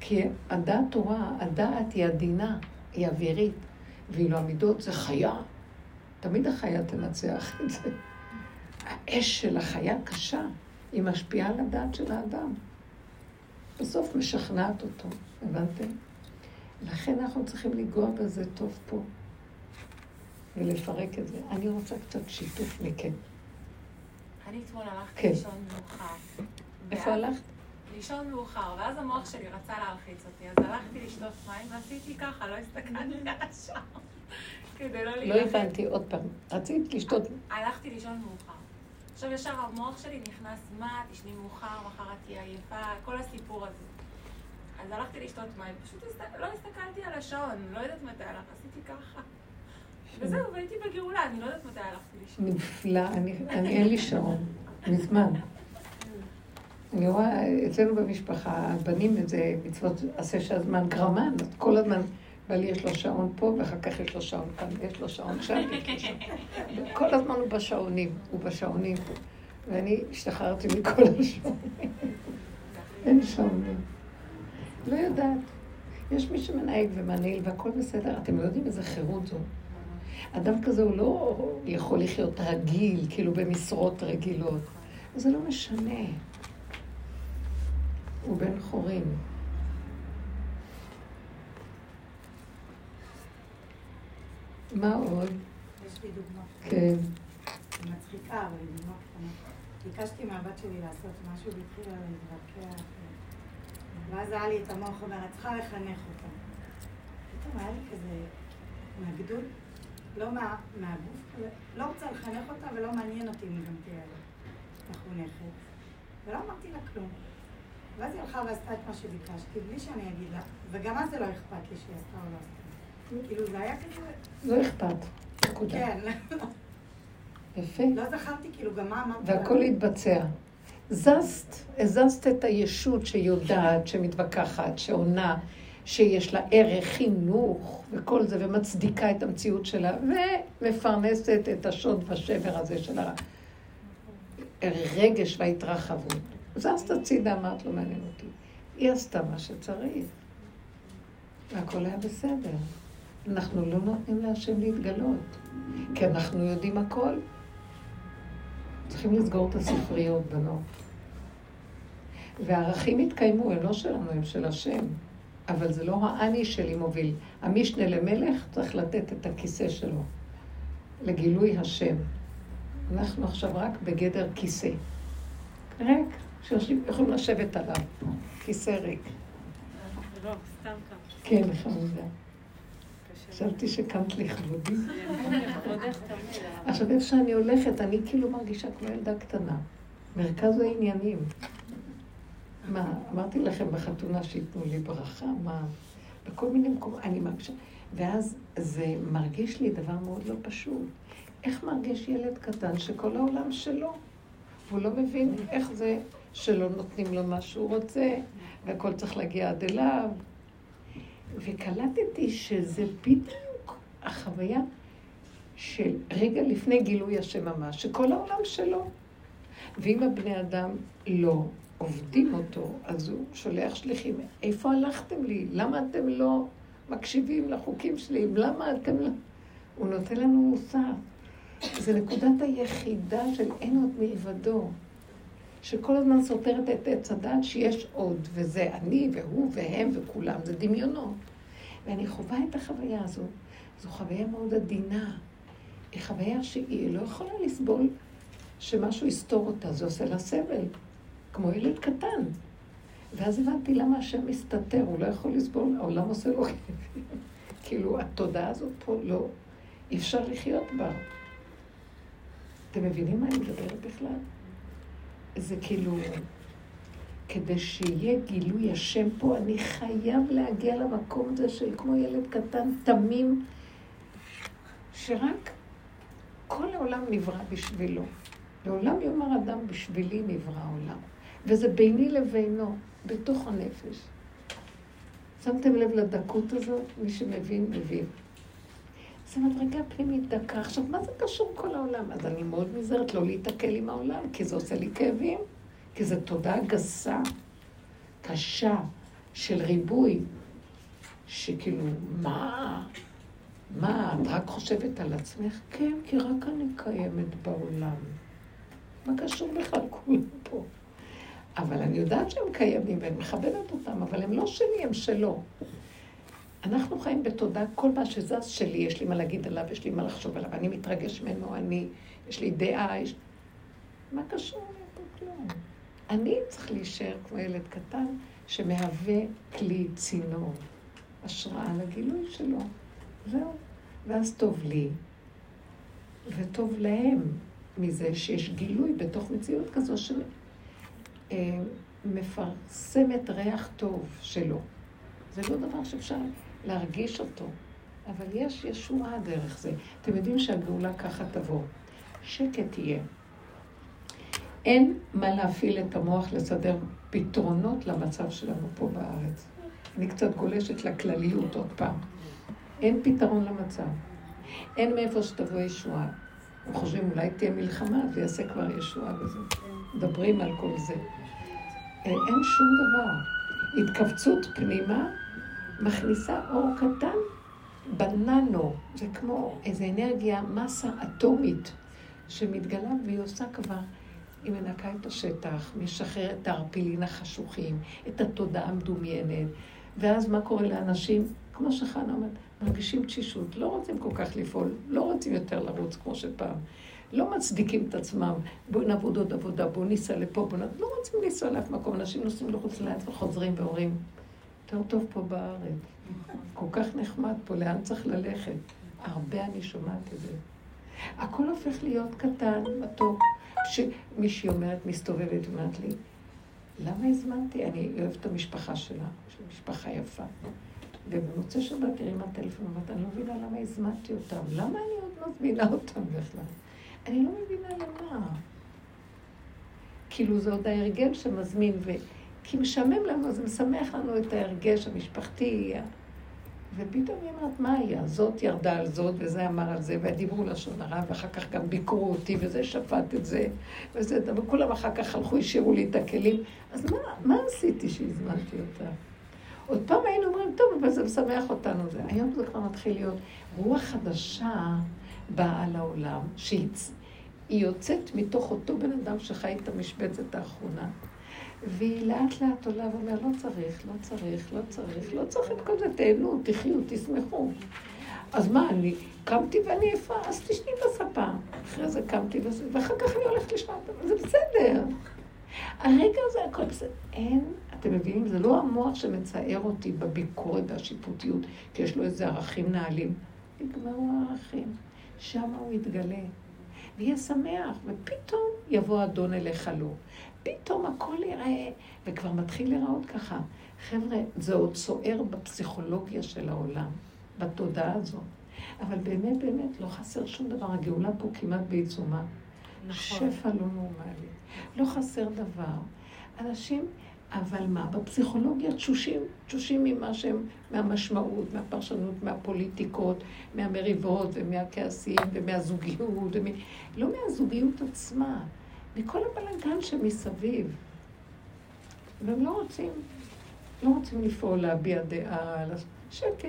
כי הדעת תורה, הדעת היא עדינה, היא אווירית. ואילו המידות זה חיה, תמיד החיה תנצח את זה. האש של החיה קשה, היא משפיעה על הדעת של האדם. בסוף משכנעת אותו, הבנתם? לכן אנחנו צריכים לנגוע בזה טוב פה, ולפרק את זה. אני רוצה קצת שיתוף מכם. אני אתמול הלכתי כן. לישון מאוחר. איפה הלכת? לישון מאוחר, ואז המוח שלי רצה להלחיץ אותי, אז הלכתי לשתות מים ועשיתי ככה, לא הסתכלתי על השעון. כדי לא לא להילחץ. הבנתי, עוד פעם. רצית לשתות... הלכתי לישון מאוחר. עכשיו ישר המוח שלי נכנס, מה, תשני מאוחר, מחר את תהיה עייפה, כל הסיפור הזה. אז הלכתי לשתות מים, פשוט הסת... לא הסתכלתי על השעון, לא יודעת מתי הלך, עשיתי ככה. וזהו, והייתי בגאולה, אני לא יודעת מתי הלכתי לישון. נפלא, אני, אני אין לי שעון, מזמן. אני רואה, אצלנו במשפחה, הבנים איזה מצוות עשה שהזמן גרמן, אז כל הזמן בעלי יש לו שעון פה, ואחר כך יש לו שעון כאן, ויש לו שעון שם, ויש לו שעון. כל הזמן הוא בשעונים, הוא בשעונים. ואני השתחררתי מכל השעונים. אין שעונים. לא יודעת. יש מי שמנהג ומנהיל והכל בסדר. אתם לא יודעים איזה חירות זו. אדם כזה הוא לא יכול לחיות רגיל, כאילו במשרות רגילות. זה לא משנה. הוא בן חורין. מה עוד? יש לי דוגמה. כן. היא מצחיקה, אבל היא דוגמה קטנה. ביקשתי מהבת שלי לעשות משהו והתחילה להתווכח. ואז היה לי את המוח אומר, את צריכה לחנך אותה. פתאום היה לי כזה מהגדול, לא מה, מהגוף, כזה, לא רוצה לחנך אותה ולא מעניין אותי אם היא גם תהיה מחונכת. ולא אמרתי לה כלום. ואז היא הלכה ועשתה את מה שביקשתי, בלי שאני אגיד לה, וגם אז זה לא אכפת לי שהיא עשתה או לא עשתה. כאילו זה היה כזה, לא אכפת. נקודה. כן. יפה. לא זכרתי כאילו גם מה אמרתי לה. והכל התבצע. זזת, הזזת את הישות שיודעת, שמתווכחת, שעונה, שיש לה ערך, חינוך וכל זה, ומצדיקה את המציאות שלה, ומפרנסת את השוד ושבר הזה של הרגש וההתרחבות. זזת הצידה, אמרת, לא מעניין אותי. היא עשתה מה שצריך, והכל היה בסדר. אנחנו לא נותנים להשם להתגלות, כי אנחנו יודעים הכל. צריכים לסגור את הספריות, בנות. והערכים יתקיימו, הם לא שלנו, הם של השם. אבל זה לא האני שלי מוביל. המשנה למלך צריך לתת את הכיסא שלו לגילוי השם. אנחנו עכשיו רק בגדר כיסא. ריק, שיכולים לשבת עליו. כיסא ריק. לא. כן, חמודה. חשבתי שקמת לכבודי. עכשיו, איפה שאני הולכת, אני כאילו מרגישה כמו ילדה קטנה. מרכז העניינים. מה, אמרתי לכם בחתונה שייתנו לי ברכה, מה, בכל מיני מקומות, אני מרגישה, ואז זה מרגיש לי דבר מאוד לא פשוט. איך מרגיש ילד קטן שכל העולם שלו, והוא לא מבין איך זה שלא נותנים לו מה שהוא רוצה, והכל צריך להגיע עד אליו. וקלטתי שזה בדיוק החוויה של רגע לפני גילוי השם ממש, שכל העולם שלו. ואם הבני אדם לא עובדים אותו, אז הוא שולח שליחים. איפה הלכתם לי? למה אתם לא מקשיבים לחוקים שלי? למה אתם לא... הוא נותן לנו מוסר. זה נקודת היחידה של אין עוד מלבדו. שכל הזמן סותרת את עץ הדת שיש עוד, וזה אני והוא והם וכולם, זה דמיונות. ואני חווה את החוויה הזו. זו חוויה מאוד עדינה. היא חוויה שהיא לא יכולה לסבול שמשהו יסתור אותה, זה עושה לה סבל, כמו ילד קטן. ואז הבנתי למה השם מסתתר, הוא לא יכול לסבול, העולם עושה לו. כאילו, התודעה הזאת פה לא, אי אפשר לחיות בה. אתם מבינים מה אני מדברת בכלל? זה כאילו, כדי שיהיה גילוי השם פה, אני חייב להגיע למקום הזה של כמו ילד קטן, תמים, שרק כל העולם נברא בשבילו. לעולם יאמר אדם, בשבילי נברא העולם. וזה ביני לבינו, בתוך הנפש. שמתם לב לדקות הזאת? מי שמבין, מבין. זה מדרגה פנימית דקה. עכשיו, מה זה קשור כל העולם? אז אני מאוד נזהרת לא להיתקל עם העולם, כי זה עושה לי כאבים. כי זו תודעה גסה, קשה, של ריבוי, שכאילו, מה? מה, את רק חושבת על עצמך? כן, כי רק אני קיימת בעולם. מה קשור בכלל כולם פה? אבל אני יודעת שהם קיימים ואני מכבדת אותם, אבל הם לא שלי, הם שלו. אנחנו חיים בתודעה, כל מה שזז שלי, יש לי מה להגיד עליו, יש לי מה לחשוב עליו, אני מתרגש ממנו, אני, יש לי דעה, יש... מה קשור לי פה כלום? אני צריך להישאר כמו ילד קטן שמהווה כלי צינור, השראה לגילוי שלו. זהו. ואז טוב לי, וטוב להם מזה שיש גילוי בתוך מציאות כזו שמפרסמת אה, ריח טוב שלו. זה לא דבר שאפשר להרגיש אותו, אבל יש ישועה דרך זה. אתם יודעים שהגאולה ככה תבוא. שקט יהיה. אין מה להפעיל את המוח לסדר פתרונות למצב שלנו פה בארץ. אני קצת גולשת לכלליות עוד פעם. אין פתרון למצב. אין מאיפה שתבוא ישועה. חושבים, אולי תהיה מלחמה ויעשה כבר ישועה בזה. מדברים על כל זה. אה, אין שום דבר. התכווצות פנימה מכניסה אור קטן בננו. זה כמו איזו אנרגיה, מסה אטומית שמתגלה והיא עושה כבר, היא מנקה את השטח, משחררת את הערפילין החשוכים, את התודעה המדומיינת. ואז מה קורה לאנשים? כמו שחנה אומרת, מרגישים תשישות, לא רוצים כל כך לפעול, לא רוצים יותר לרוץ כמו שפעם. לא מצדיקים את עצמם, בואו נעבוד עוד עבודה, בואו ניסע לפה, בואו נ... לא רוצים לנסוע לאף מקום, אנשים נוסעים לחוץ לארץ וחוזרים ואומרים, יותר טוב פה בארץ, כל כך נחמד פה, לאן צריך ללכת? הרבה אני שומעת את זה. הכל הופך להיות קטן, מתוק. כשמישהי אומרת, מסתובבת ואומרת לי, למה הזמנתי? אני אוהבת את המשפחה שלה, לה משפחה יפה. ובמוצאי שבת הרימה טלפון, ואמרת, אני לא מבינה למה הזמנתי אותם. למה אני עוד מזמינה אותם בכלל? אני לא מבינה למה. כאילו זה עוד ההרגל שמזמין. כי משעמם לנו, זה משמח לנו את ההרגש המשפחתי. ופתאום היא אומרת, מה היה? זאת ירדה על זאת, וזה אמר על זה, ודיברו לשון הרע, ואחר כך גם ביקרו אותי, וזה שפט את זה, וזה, וכולם אחר כך הלכו, השאירו לי את הכלים. אז מה, מה עשיתי שהזמנתי אותה? עוד פעם היינו אומרים, טוב, אבל זה משמח אותנו. זה. היום זה כבר מתחיל להיות רוח חדשה באה לעולם, שהיא יוצאת מתוך אותו בן אדם שחי את המשבצת האחרונה. והיא לאט לאט עולה ואומרת, לא צריך, לא צריך, לא צריך, לא צריך את כל זה, תהנו, תחיו, תשמחו. אז מה, אני קמתי ואני עייפה, אז תשני בספה. אחרי זה קמתי וזה, ואחר כך אני הולכת לשמוע, זה בסדר. הרגע הזה הכל בסדר. אין, אתם מבינים? זה לא המוח שמצער אותי בביקורת והשיפוטיות, כי יש לו איזה ערכים נעלים. נגמרו הערכים, שם הוא יתגלה. ויהיה שמח, ופתאום יבוא אדון אליך לו. פתאום הכל יראה, וכבר מתחיל להיראות ככה. חבר'ה, זה עוד סוער בפסיכולוגיה של העולם, בתודעה הזאת. אבל באמת, באמת, לא חסר שום דבר. הגאולה פה כמעט בעיצומה. נכון. שפע לא נורמלי. לא חסר דבר. אנשים, אבל מה? בפסיכולוגיה תשושים, תשושים ממה שהם, מהמשמעות, מהפרשנות, מהפוליטיקות, מהמריבות ומהכעסים ומהזוגיות, ומ... לא מהזוגיות עצמה, מכל הבלגן שמסביב. והם לא רוצים, לא רוצים לפעול, להביע דעה, שקט.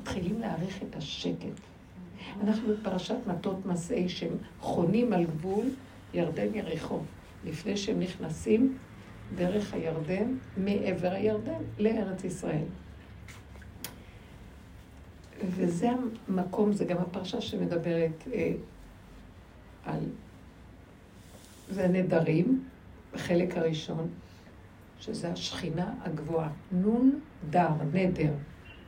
מתחילים להעריך את השקט. אנחנו בפרשת מטות מסעי שהם חונים על גבול ירדן יריחו, לפני שהם נכנסים דרך הירדן, מעבר הירדן, לארץ ישראל. וזה המקום, זה גם הפרשה שמדברת אה, על... זה הנדרים, בחלק הראשון, שזה השכינה הגבוהה. נון דר, נדר,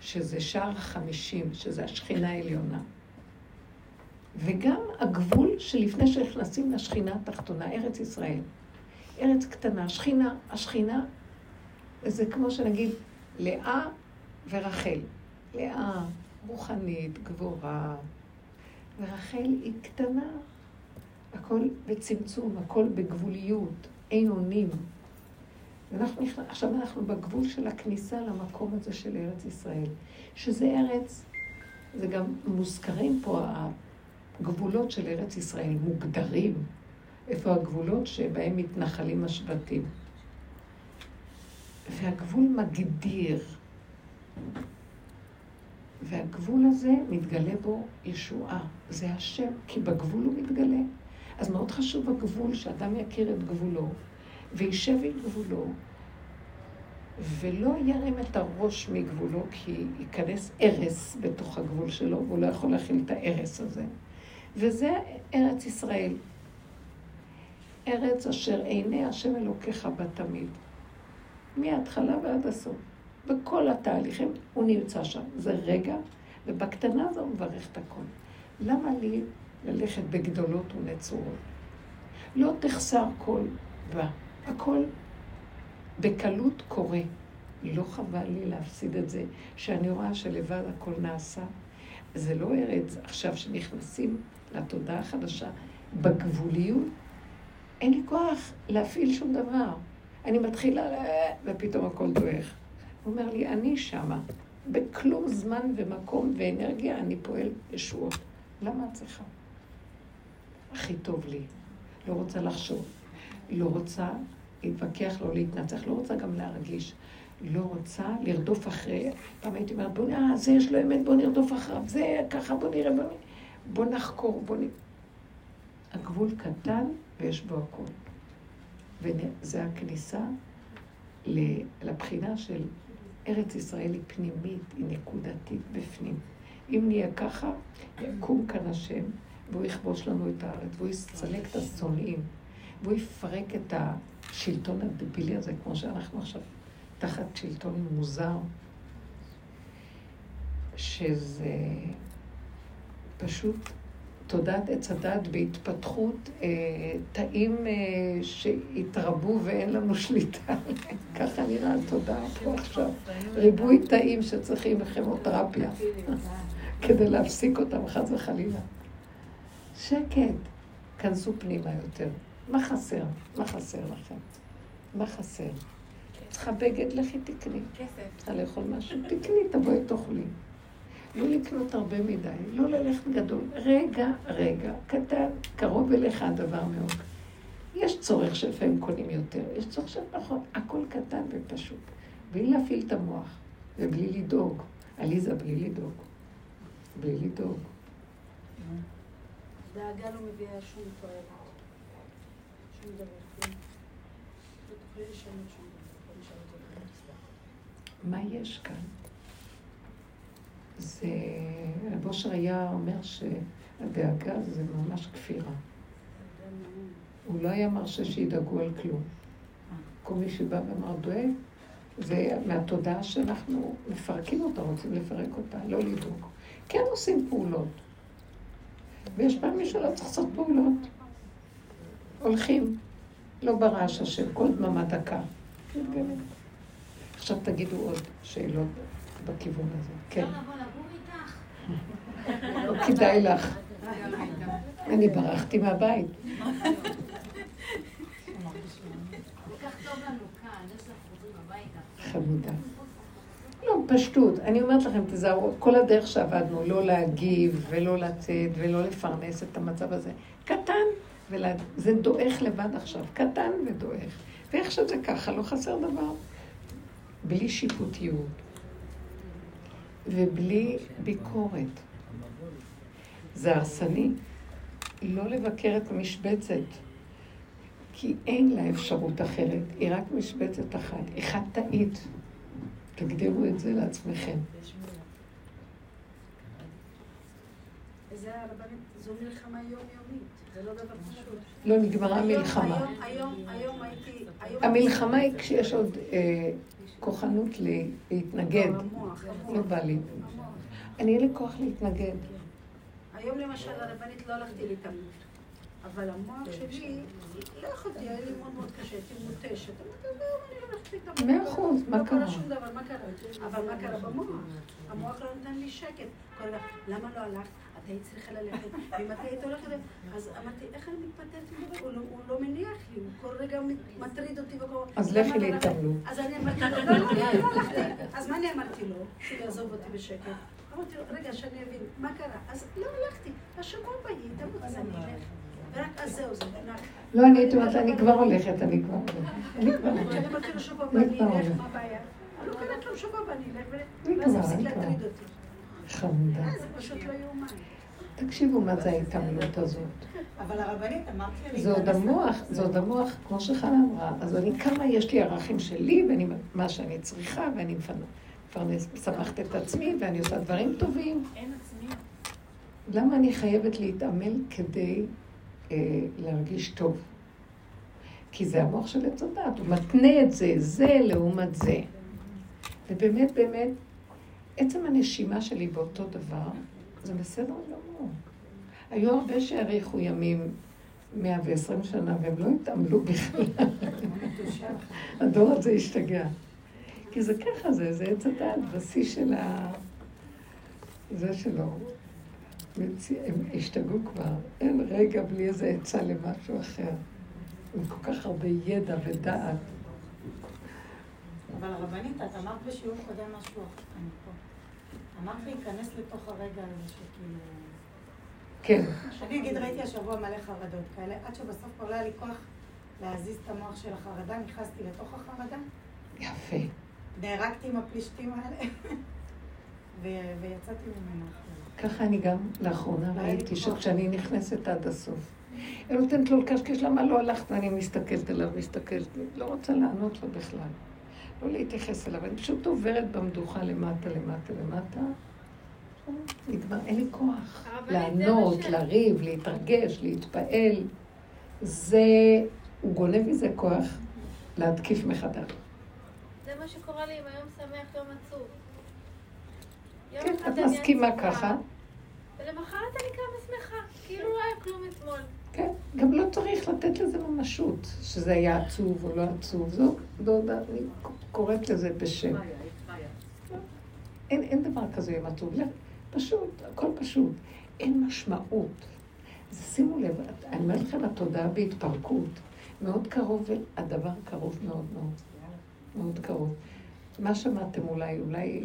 שזה שער החמישים, שזה השכינה העליונה. וגם הגבול שלפני שנכנסים לשכינה התחתונה, ארץ ישראל. ארץ קטנה, שכינה, השכינה, זה כמו שנגיד לאה ורחל. לאה רוחנית, גבורה, ורחל היא קטנה, הכל בצמצום, הכל בגבוליות, אין אונים. עכשיו אנחנו בגבול של הכניסה למקום הזה של ארץ ישראל, שזה ארץ, זה גם מוזכרים פה הגבולות של ארץ ישראל, מוגדרים. איפה הגבולות שבהם מתנחלים השבטים. והגבול מגדיר. והגבול הזה מתגלה בו ישועה. זה השם, כי בגבול הוא מתגלה. אז מאוד חשוב הגבול, שאדם יכיר את גבולו, וישב עם גבולו, ולא ירים את הראש מגבולו, כי ייכנס ארס בתוך הגבול שלו, והוא לא יכול להכיל את הארס הזה. וזה ארץ ישראל. ארץ אשר עיני השם אלוקיך בה תמיד. מההתחלה ועד הסוף. בכל התהליכים הוא נמצא שם. זה רגע, ובקטנה הזו הוא מברך את הכל. למה לי ללכת בגדולות ונצורות? לא תחסר כל בה. הכל בקלות קורה. לא חבל לי להפסיד את זה, שאני רואה שלבד הכל נעשה. זה לא ארץ עכשיו שנכנסים לתודעה החדשה בגבוליות. אין לי כוח להפעיל שום דבר. אני מתחילה, ופתאום הכל דועך. הוא אומר לי, אני שמה. בכלום זמן ומקום ואנרגיה אני פועל ישועות. למה את צריכה? הכי טוב לי. לא רוצה לחשוב. לא רוצה להתווכח, לא להתנצח. לא רוצה גם להרגיש. לא רוצה לרדוף אחרי... פעם הייתי אומרת, בוא נראה, זה יש לו אמת, בוא נרדוף אחריו. זה ככה, בוא נראה, בוא, בוא נחקור, בוא נ... הגבול קטן ויש בו הכול. וזה הכניסה לבחינה של ארץ ישראל היא פנימית, היא נקודתית בפנים. אם נהיה ככה, יקום כאן השם, והוא יכבוש לנו את הארץ, והוא יסלק את השונאים, והוא יפרק את השלטון הדבילי הזה, כמו שאנחנו עכשיו תחת שלטון מוזר, שזה פשוט תודעת עץ הדת בהתפתחות אה, תאים אה, שהתרבו ואין לנו שליטה ככה נראה התודעה פה עכשיו. ריבוי תאים שצריכים כימותרפיה כדי להפסיק אותם, חס וחלילה. שקט, כנסו פנימה יותר. מה חסר? מה חסר לכם? מה חסר? צריכה בגד, לכי תקני. כסף. צריכה לאכול משהו, תקני, תבואי תאכלי. לא לקנות הרבה מדי, לא ללכת גדול. רגע, רגע, קטן, קרוב אליך הדבר מאוד. יש צורך שלפעמים קונים יותר, יש צורך של פחות, הכל קטן ופשוט. בלי להפעיל את המוח, ובלי לדאוג. עליזה, בלי לדאוג. בלי לדאוג. דאגה לא מביאה שום תועלת. שום דבר. לא תוכלי לשנות שום דבר. מה יש כאן? זה... רב אושר היה אומר שהדאגה זה ממש כפירה. הוא לא היה מרשה שידאגו על כלום. כל מי שבא ואמר דואג, זה מהתודעה שאנחנו מפרקים אותה, רוצים לפרק אותה, לא לדאוג. כן עושים פעולות. ויש פעמים מישהו לא צריך לעשות פעולות. הולכים, לא ברעש השם, כל דממה דקה. עכשיו תגידו עוד שאלות בכיוון הזה. כן. לא כדאי לך. אני ברחתי מהבית. חמודה. פשטות. אני אומרת לכם, תזהרו, כל הדרך שעבדנו, לא להגיב ולא לצאת ולא לפרנס את המצב הזה. קטן, ולה... זה דועך לבד עכשיו. קטן ודועך. ואיך שזה ככה, לא חסר דבר. בלי שיפוטיות. ובלי ביקורת. זה הרסני. לא לבקר את המשבצת, כי אין לה אפשרות אחרת, היא רק משבצת אחת. אחד טעית. תגדירו את זה לעצמכם. זו מלחמה יומיומית, זה לא דבר פשוט. לא נגמרה היום- המלחמה. היום, היום, היום הייתי... היום המלחמה היא כשיש עוד אה, כוחנות להתנגד. לא בא לי. אני אין לי כוח להתנגד. היום למשל הרבנית לא הלכתי להתאמן. אבל המוח שלי, לא יכולתי, היה לי מאוד מאוד קשה, הייתי מותשת. אמרתי, זהו, אני הולכת להתאמן. מאה אחוז, מה לא קרה? קרה שום דבר, מה קרה? אבל מה קרה במוח? המוח לא נותן לי שקט. למה לא הלכת? את היית צריכה ללכת. ואם את היית הולכת... אז אמרתי, איך אני מתפתלת עם דבר? הוא לא- לא מניח לי, הוא כל רגע מטריד אותי וכל... אז לכי לא? להתאמנות. אז אני אמרתי לו, לא, לא, לא, לא הלכתי. אז מה אני אמרתי לו? שהוא יעזוב אותי בשקט. אמרתי לו, רגע, שאני אבין, מה קרה? אז לא הלכתי. השבוע תמות, אז אני אלך. ורק אז זהו, זה נח. לא, אני הייתי אומרת, אני כבר הולכת, אני כבר הולכת. אני כבר הולכת. כשאני אמרתי לו, שבוע הבא אני אלך, מה הבעיה? אני לא קרה כלום, שבוע הבא אני אלך, אני ואז כבר, הפסיק אני כבר. להטריד אותי. חמודה. אה, זה פשוט לא יאומן. תקשיבו מה זה ההתעמלות הזאת. אבל הרבנית, אמרת לי... זה עוד להיכנס המוח, זה עוד המוח, כמו שחנה אמרה. אז אני, כמה יש לי ערכים שלי, ואני, מה שאני צריכה, ואני מפרנס, משמחת את עצמי, ואני עושה דברים טובים. אין עצמי. למה אני חייבת להתעמל כדי להרגיש טוב? כי זה המוח של עץ הדת, הוא מתנה את זה, זה לעומת זה. ובאמת, באמת, עצם הנשימה שלי באותו דבר, זה בסדר גמור. היו הרבה שהאריכו ימים 120 שנה, והם לא התעמלו בכלל. הדור הזה השתגע. כי זה ככה זה, זה עץ הדעת, בשיא של ה... זה שלו. הם השתגעו כבר, אין רגע בלי איזה עצה למשהו אחר. עם כל כך הרבה ידע ודעת. אבל הרבנית, את אמרת בשיעור קודם משהו, אני פה. אמרת להיכנס לתוך הרגע הזה שכאילו... כן. אני אגיד, ראיתי השבוע מלא חרדות כאלה, עד שבסוף כבר לא היה לי כוח להזיז את המוח של החרדה, נכנסתי לתוך החרדה, יפה. נהרגתי עם הפלישתים האלה, ויצאתי ממנה. ככה אני גם לאחרונה ראיתי שכשאני נכנסת עד הסוף, היא נותנת לו לקשקש למה לא הלכת, ואני מסתכלת עליו, מסתכלת, לא רוצה לענות לו בכלל. לא להתייחס אליו, אני פשוט עוברת במדוכה למטה, למטה, למטה. נגמר, אין לי כוח לענות, לריב, להתרגש, להתפעל. זה, הוא גונב מזה כוח להתקיף מחדש. זה מה שקורה לי עם היום שמח, יום עצוב. כן, את מסכימה ככה. ולמחרת אני קמה שמחה, כאילו לא היה כלום אתמול. כן, גם לא צריך לתת לזה ממשות, שזה היה עצוב או לא עצוב. זו, זו, אני קוראת לזה בשם. אין, אין דבר כזה יום עצוב. לא, פשוט, הכל פשוט. אין משמעות. אז שימו לב, אני אומרת לכם, התודעה בהתפרקות. מאוד קרוב, הדבר קרוב מאוד מאוד. מאוד קרוב. מה שמעתם אולי? אולי...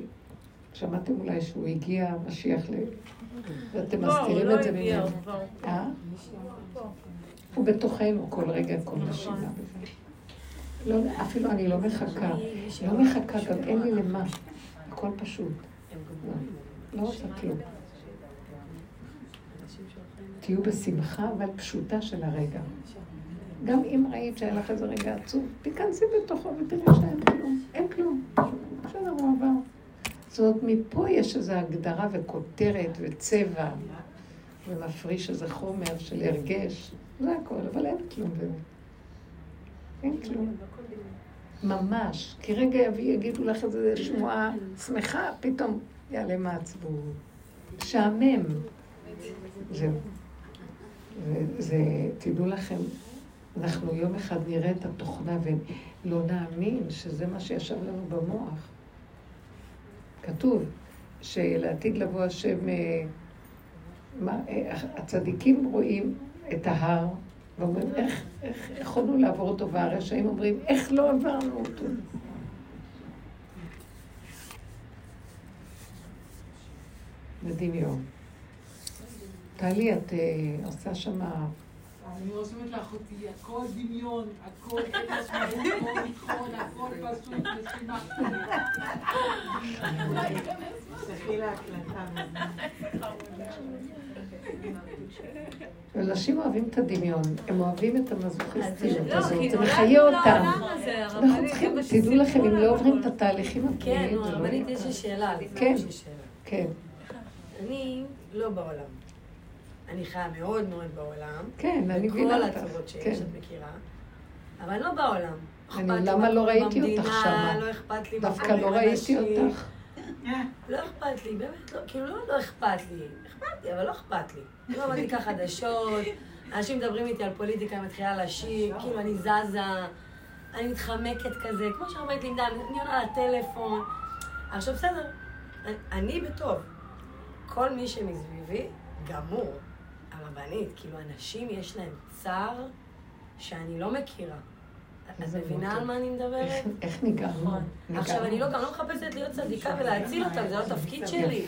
שמעתם אולי שהוא הגיע, משיח ל... ואתם לא, מסתירים לא את זה ממנו. אה? הוא בתוכנו כל רגע, כל נשימה. לא, אפילו אני לא מחכה. לא מחכה, גם אין לי למה. הכל פשוט. לא רוצה כלום. תהיו בשמחה, אבל פשוטה של הרגע. גם אם ראית שהיה לך איזה רגע עצוב, תיכנסי בתוכו ותראי שאין כלום. אין כלום. בסדר, הוא עבר. זאת אומרת, מפה יש איזו הגדרה וכותרת וצבע, ומפריש איזה חומר של הרגש. זה הכל, אבל אין כלום באמת. אין כלום. ממש. כי רגע יביא, יגידו לך איזו שמועה שמחה, פתאום יעלה מעצבות. משעמם. זהו. וזה, תדעו לכם, אנחנו יום אחד נראה את התוכנה ולא נאמין שזה מה שישב לנו במוח. כתוב שלעתיד לבוא השם, אה, מה, אה, הצדיקים רואים את ההר ואומרים, איך, איך יכולנו לעבור אותו, והרשעים אומרים, איך לא עברנו אותו? בדמיון. טלי, את אה, עושה שמה... אני רושמת לאחותי, הכל דמיון, הכל אין משמעות, הכל נכון, הכל להקלטה. אנשים אוהבים את הדמיון, הם אוהבים את המזוכיסטיות לא, הזאת, כי זה מחיה אותם. אנחנו צריכים, תדעו לכם, אם לא עוברים את. התהליכים כן, הפנימיים, לא הרבנית, יש. לי שאלה. כן. כן, אני לא בעולם. אני חיה מאוד מאוד בעולם. כן, אני מבינה בכל אותך. הצורות שיש, כן. את מכירה. אבל לא בעולם. למה מה לא ראיתי אותך שמה? לא אכפת לי דווקא לא ראיתי. אותך. לא אכפת לי, באמת לא, כאילו לא, לא אכפת לי. אכפת לי, אבל לא אכפת לי. לא מדליקה חדשות, אנשים מדברים איתי על פוליטיקה, אני מתחילה לשיר, כאילו אני זזה, אני מתחמקת כזה, כמו שהרבנית לימדה, אני עונה לטלפון. עכשיו בסדר, אני בטוב. כל מי שמסביבי, גמור. הרבנית, כאילו אנשים יש להם צער שאני לא מכירה. את מבינה. על מה אני מדברת? איך- ניגענו? נכון. עכשיו. אני לא, גם לא מחפשת להיות צדיקה ולהציל אותם, זה לא התפקיד שלי.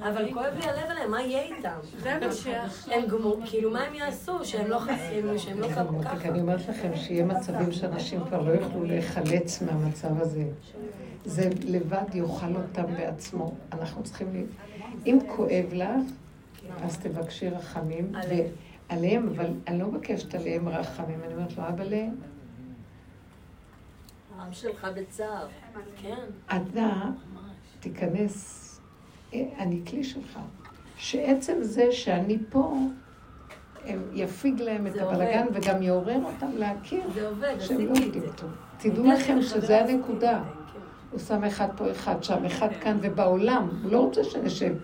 אבל כואב לי הלב עליהם, מה יהיה איתם? זה מה שעכשיו. הם גמור, כאילו, מה הם יעשו? שהם לא חסרים, שהם לא איזה ככה. אני אומרת לכם שיהיה מצבים שאנשים כבר לא יוכלו להיחלץ מהמצב הזה. זה לבד יאכל אותם בעצמו. אנחנו צריכים ל... אם כואב לך, אז תבקשי רחמים. עליהם. אבל אני לא מבקשת עליהם רחמים, אני אומרת לו, אבל העם שלך בצער. כן. אתה תיכנס, אה, אני כלי שלך. שעצם זה שאני פה, הם יפיג להם את הבלגן. וגם יעורר אותם להכיר שהם לא עובדים זה. טוב. תדעו לכם חברה, הנקודה. כן. הוא שם אחד פה, אחד שם, אחד כאן, ובעולם, הוא לא רוצה שנשב.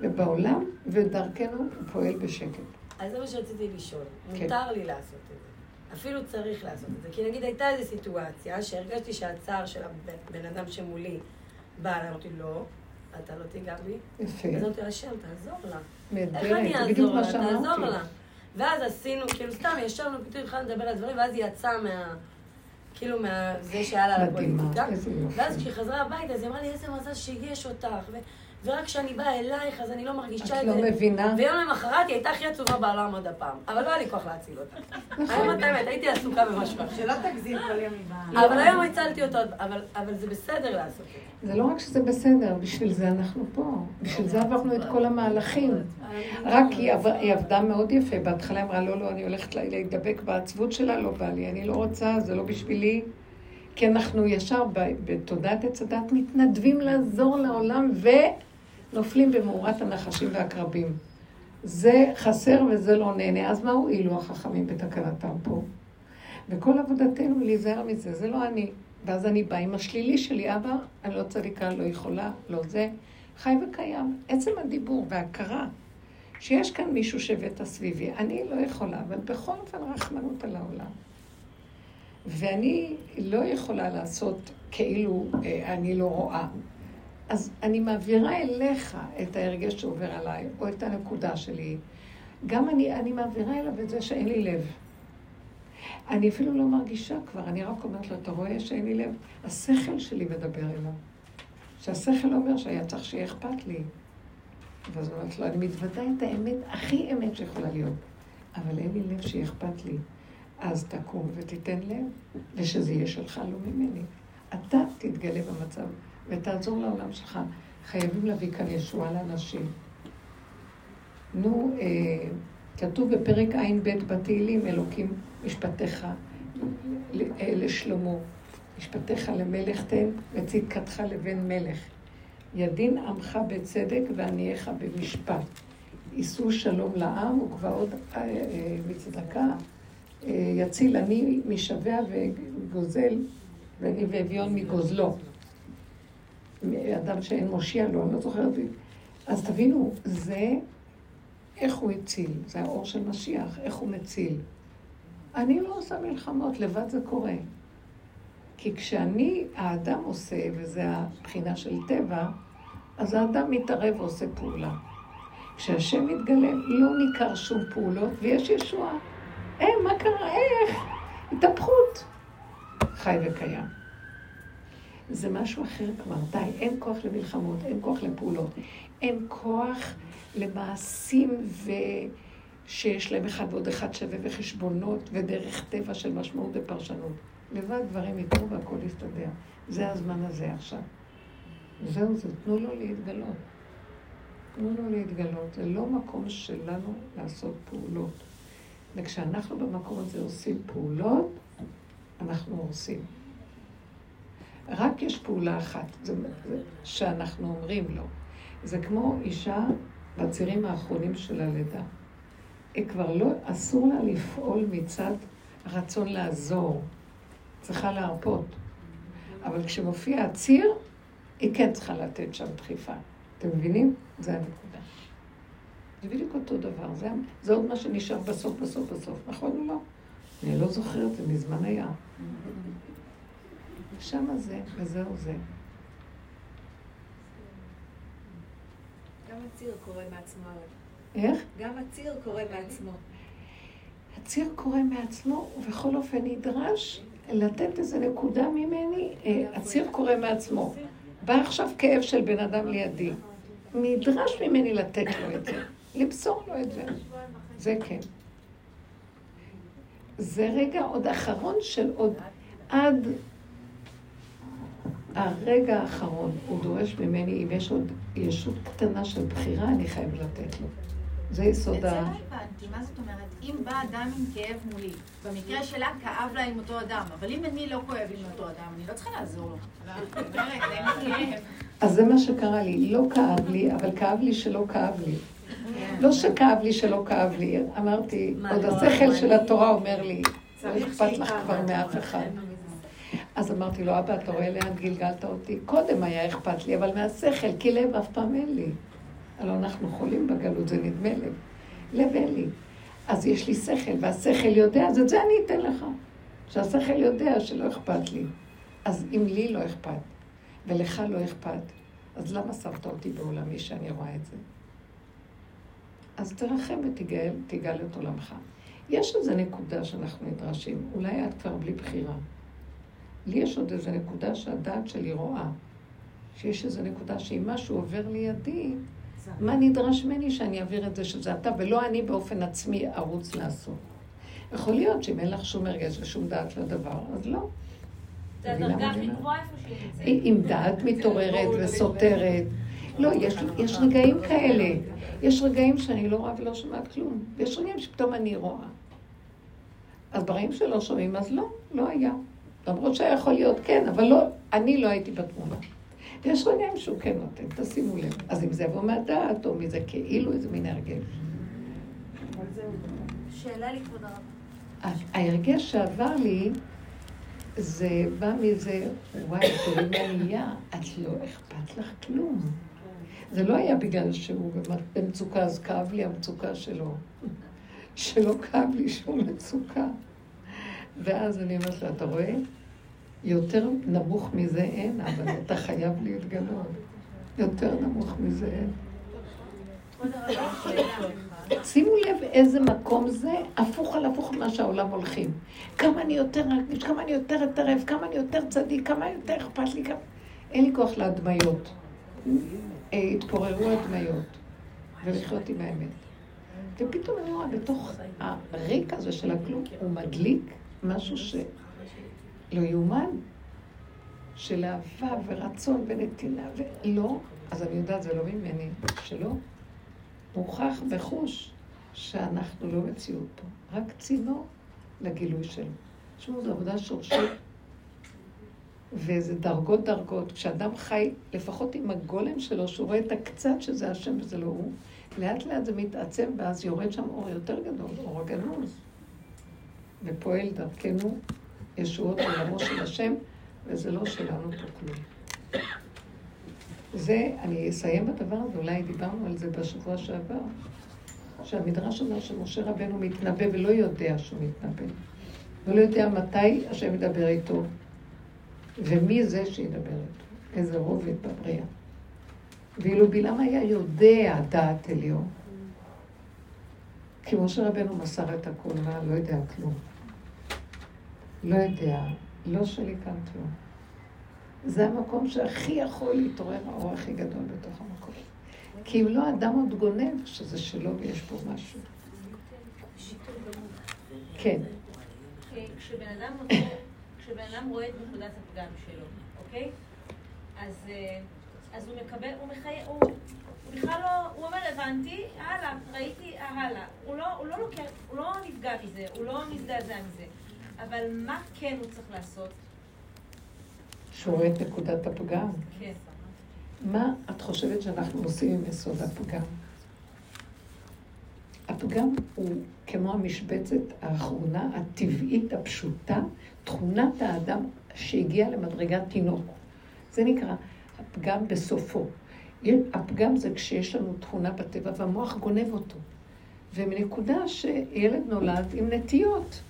ובעולם, ודרכנו הוא פועל בשקט. אז זה מה שרציתי לשאול. כן. מותר לי לעשות את זה. אפילו צריך לעשות את זה. כי נגיד הייתה איזו סיטואציה שהרגשתי שהצער של הבן אדם שמולי בא אליי, אמרתי, לא, אתה לא תיגע בי. יפה. אז אמרתי, השם, תעזור לה. איך אני אעזור לה? תעזור. לה. ואז עשינו, כאילו סתם ישבנו, פתאום התחלנו לדבר על דברים, ואז היא יצאה מה... כאילו מה... זה שהיה לה על הפוליטיקה. ואז כשהיא חזרה הביתה, אז היא אמרה לי, איזה מזל שיש אותך. ו- ורק כשאני באה אלייך, אז אני לא מרגישה את את לא זה. מבינה. ויום למחרת היא הייתה הכי עצובה בעולם עוד הפעם. אבל לא היה לי כוח להציל אותה. נכון. האמת, האמת, הייתי עסוקה במשהו אחר. שלא תגזים כל יום מבעל. אבל היום הצלתי אותו, אבל- אבל זה בסדר לעשות את זה. זה לא רק שזה בסדר, בשביל זה אנחנו פה. בשביל זה עברנו את כל המהלכים. רק היא עב- היא עבדה מאוד יפה. בהתחלה היא אמרה, לא, לא, אני הולכת לה- להידבק בעצבות שלה, לא בא לי. אני לא רוצה, זה לא בשבילי. כי אנחנו ישר ב- בתודעת עץ הדת מתנדבים לעזור לעולם ונופלים במאורת הנחשים והקרבים. זה חסר וזה לא נהנה. אז מה הועילו החכמים בתקנתם פה? וכל עבודתנו להיזהר מזה, זה לא אני. ואז אני באה עם השלילי שלי, אבא, אני לא צדיקה, לא יכולה, לא זה. חי וקיים. עצם הדיבור וההכרה שיש כאן מישהו שהבאת סביבי, אני לא יכולה, אבל בכל אופן רחמנות על העולם. ואני לא יכולה לעשות כאילו אה, אני לא רואה. אז אני מעבירה אליך את ההרגש שעובר עליי, או את הנקודה שלי. גם אני, אני מעבירה אליו את זה שאין לי לב. אני אפילו לא מרגישה כבר, אני רק אומרת לו, אתה רואה שאין לי לב? השכל שלי מדבר אליו. שהשכל אומר שהיה צריך שיהיה אכפת לי. ואז הוא אומרת לו, אני מתוודה את האמת, הכי אמת שיכולה להיות. אבל אין לי לב שיהיה אכפת לי. אז תקום ותיתן לב, ושזה יהיה שלך, לא ממני. אתה תתגלה במצב ותעזור לעולם שלך. חייבים להביא כאן ישועה לאנשים. נו, אה, כתוב בפרק ע"ב בתהילים, אלוקים משפטיך אה, לשלמה, משפטיך למלך תן וצדקתך לבן מלך. ידין עמך בצדק וענייך במשפט. יישאו שלום לעם וכבעות אה, אה, מצדקה. אה, יציל אני משבע וגוזל, ואביון מגוזלו. אדם שאין מושיע לו, אני לא זוכרת. אז תבינו, זה איך הוא הציל, זה האור של משיח, איך הוא מציל. אני לא עושה מלחמות, לבד זה קורה. כי כשאני, האדם עושה, וזה הבחינה של טבע, אז האדם מתערב ועושה פעולה. כשהשם מתגלה, לא ניכר שום פעולות, ויש ישועה. אה, מה קרה? איך? התהפכות. חי וקיים. זה משהו אחר כבר, די, אין כוח למלחמות, אין כוח לפעולות, אין כוח למעשים ו... שיש להם אחד ועוד אחד שווה וחשבונות ודרך טבע של משמעות ופרשנות. לבד דברים יקרו והכל יסתדר. זה הזמן הזה עכשיו. זהו זה, תנו לו להתגלות. תנו לו להתגלות. זה לא מקום שלנו לעשות פעולות. וכשאנחנו במקום הזה עושים פעולות, אנחנו הורסים. רק יש פעולה אחת, זה, זה שאנחנו אומרים לו. זה כמו אישה בצירים האחרונים של הלידה. היא כבר לא, אסור לה לפעול מצד רצון לעזור. צריכה להרפות. אבל כשמופיע הציר, היא כן צריכה לתת שם דחיפה. אתם מבינים? זה הנקודה. זה בדיוק אותו דבר. זה, זה עוד מה שנשאר בסוף, בסוף, בסוף. נכון או לא? אני לא זוכרת, זה מזמן היה. שמה זה, וזהו זה. גם הציר קורה מעצמו. איך? גם הציר קורה מעצמו. הציר קורה מעצמו, ובכל אופן נדרש לתת איזו נקודה ממני, אה, הציר קורה מעצמו. בא עכשיו כאב של בן אדם לידי. נדרש ממני לתת לו את זה, למסור לו את זה. זה כן. זה רגע עוד אחרון של עוד עד הרגע האחרון. הוא דורש ממני, אם יש עוד ישות קטנה של בחירה, אני חייב לתת לו. זה יסוד את זה ה... לא הבנתי, מה זאת אומרת? אם בא אדם עם כאב מולי, במקרה שלה כאב לה עם אותו אדם, אבל אם אני לא כואב עם אותו אדם, אני לא צריכה לעזור לו. אז זה מה שקרה לי. לא כאב לי, אבל כאב לי שלא כאב לי. לא שכאב לי שלא כאב לי, אמרתי, עוד לא, השכל מה, של התורה אומר לי, לא אכפת לך. כבר מאף אחד. אז אמרתי לו, אבא, אתה רואה לאן גלגלת אותי? קודם היה אכפת לי, אבל מהשכל, כי לב אף פעם אין לי. הלוא אנחנו חולים בגלות, זה נדמה לב. לב אין לי. אז יש לי שכל, והשכל יודע, אז את זה אני אתן לך. שהשכל יודע שלא אכפת לי. אז אם לי לא אכפת, ולך לא אכפת, אז למה שמת אותי בעולמי שאני רואה את זה? אז תרחם ותגאל תגאל את עולמך. יש איזו נקודה שאנחנו נדרשים, אולי את כבר בלי בחירה. לי יש עוד איזו נקודה שהדעת שלי רואה, שיש איזו נקודה שאם משהו עובר לידי, מה נדרש ממני שאני אעביר את זה שזה אתה, ולא אני באופן עצמי ארוץ לעשות. יכול להיות שאם אין לך שום הרגש ושום דעת לדבר, אז לא. זה הדרגה הכי? גבוהה איפה שהיא נמצאת. אם דעת מתעוררת וסותרת. לא, יש, יש רגעים כאלה. יש רגעים שאני לא רואה ולא שומעת כלום. ויש רגעים שפתאום אני רואה. אז ברגעים שלא שומעים, אז לא, לא היה. למרות שהיה יכול להיות כן, אבל לא, אני לא הייתי בתמונה. ויש רגעים שהוא כן נותן, תשימו לב. אז אם זה יבוא מהדעת, או מזה כאילו איזה מין הרגש. שאלה לכבוד הרב. ההרגש שעבר לי, זה בא מזה, וואי, תראי מה נהיה, את לא אכפת לך כלום. זה לא היה בגלל שהוא במצוקה, אז כאב לי המצוקה שלו. שלא כאב לי שום מצוקה. ואז אני אומרת לו, אתה רואה? יותר נמוך מזה אין, אבל אתה חייב להתגלות. יותר נמוך מזה אין. שימו לב איזה מקום זה, הפוך על הפוך ממה שהעולם הולכים. כמה אני יותר רגיש, כמה אני יותר אטרף, כמה אני יותר צדיק, כמה יותר אכפת לי, כמה... אין לי כוח להדמיות. אה, התפוררו הדמיות, ולחיות עם האמת. ופתאום אני רואה בתוך הריק הזה של הכלום, הוא מדליק משהו שלא יאומן, של אהבה ורצון ונתינה, ולא, אז אני יודעת, זה לא ממני, שלא. מוכח בחוש שאנחנו לא מציאות פה, רק צינור לגילוי שלו. תשמעו, זו עבודה שורשית, וזה דרגות דרגות. כשאדם חי, לפחות עם הגולם שלו, שהוא רואה את הקצת שזה השם וזה לא הוא, לאט לאט זה מתעצם, ואז יורד שם אור יותר גדול, אור הגנוז. ופועל דרכנו ישועות עולמו של השם, וזה לא שלנו פה כלום. זה, אני אסיים בדבר הזה, אולי דיברנו על זה בשבוע שעבר, שהמדרש אומר שמשה רבנו מתנבא ולא יודע שהוא מתנבא. ולא יודע מתי השם ידבר איתו, ומי זה שידבר איתו, איזה רובד בבריאה. ואילו בלעם היה יודע דעת עליון, כי משה רבנו מסר את הכול, מה, לא יודע כלום. לא יודע, לא שלי כאן כלום. זה המקום שהכי יכול להתעורר האור הכי גדול בתוך המקום. כי אם לא, אדם עוד גונב שזה שלו ויש פה משהו. כן. כשבן אדם אדם רואה את נקודת הפגם שלו, אוקיי? אז, אה, אז הוא מקבל, הוא מחיה, הוא, הוא בכלל לא, הוא אומר הבנתי, הלאה, ראיתי, אה, הלאה. הוא לא, הוא לא לוקח, הוא לא נפגע מזה, הוא לא מזדעזע מזה. אבל מה כן הוא צריך לעשות? שהוא רואה את נקודת הפגם. כן. מה את חושבת שאנחנו עושים עם יסוד הפגם? הפגם הוא כמו המשבצת האחרונה, הטבעית, הפשוטה, תכונת האדם שהגיע למדרגת תינוק. זה נקרא הפגם בסופו. הפגם זה כשיש לנו תכונה בטבע והמוח גונב אותו. ומנקודה שילד נולד עם נטיות,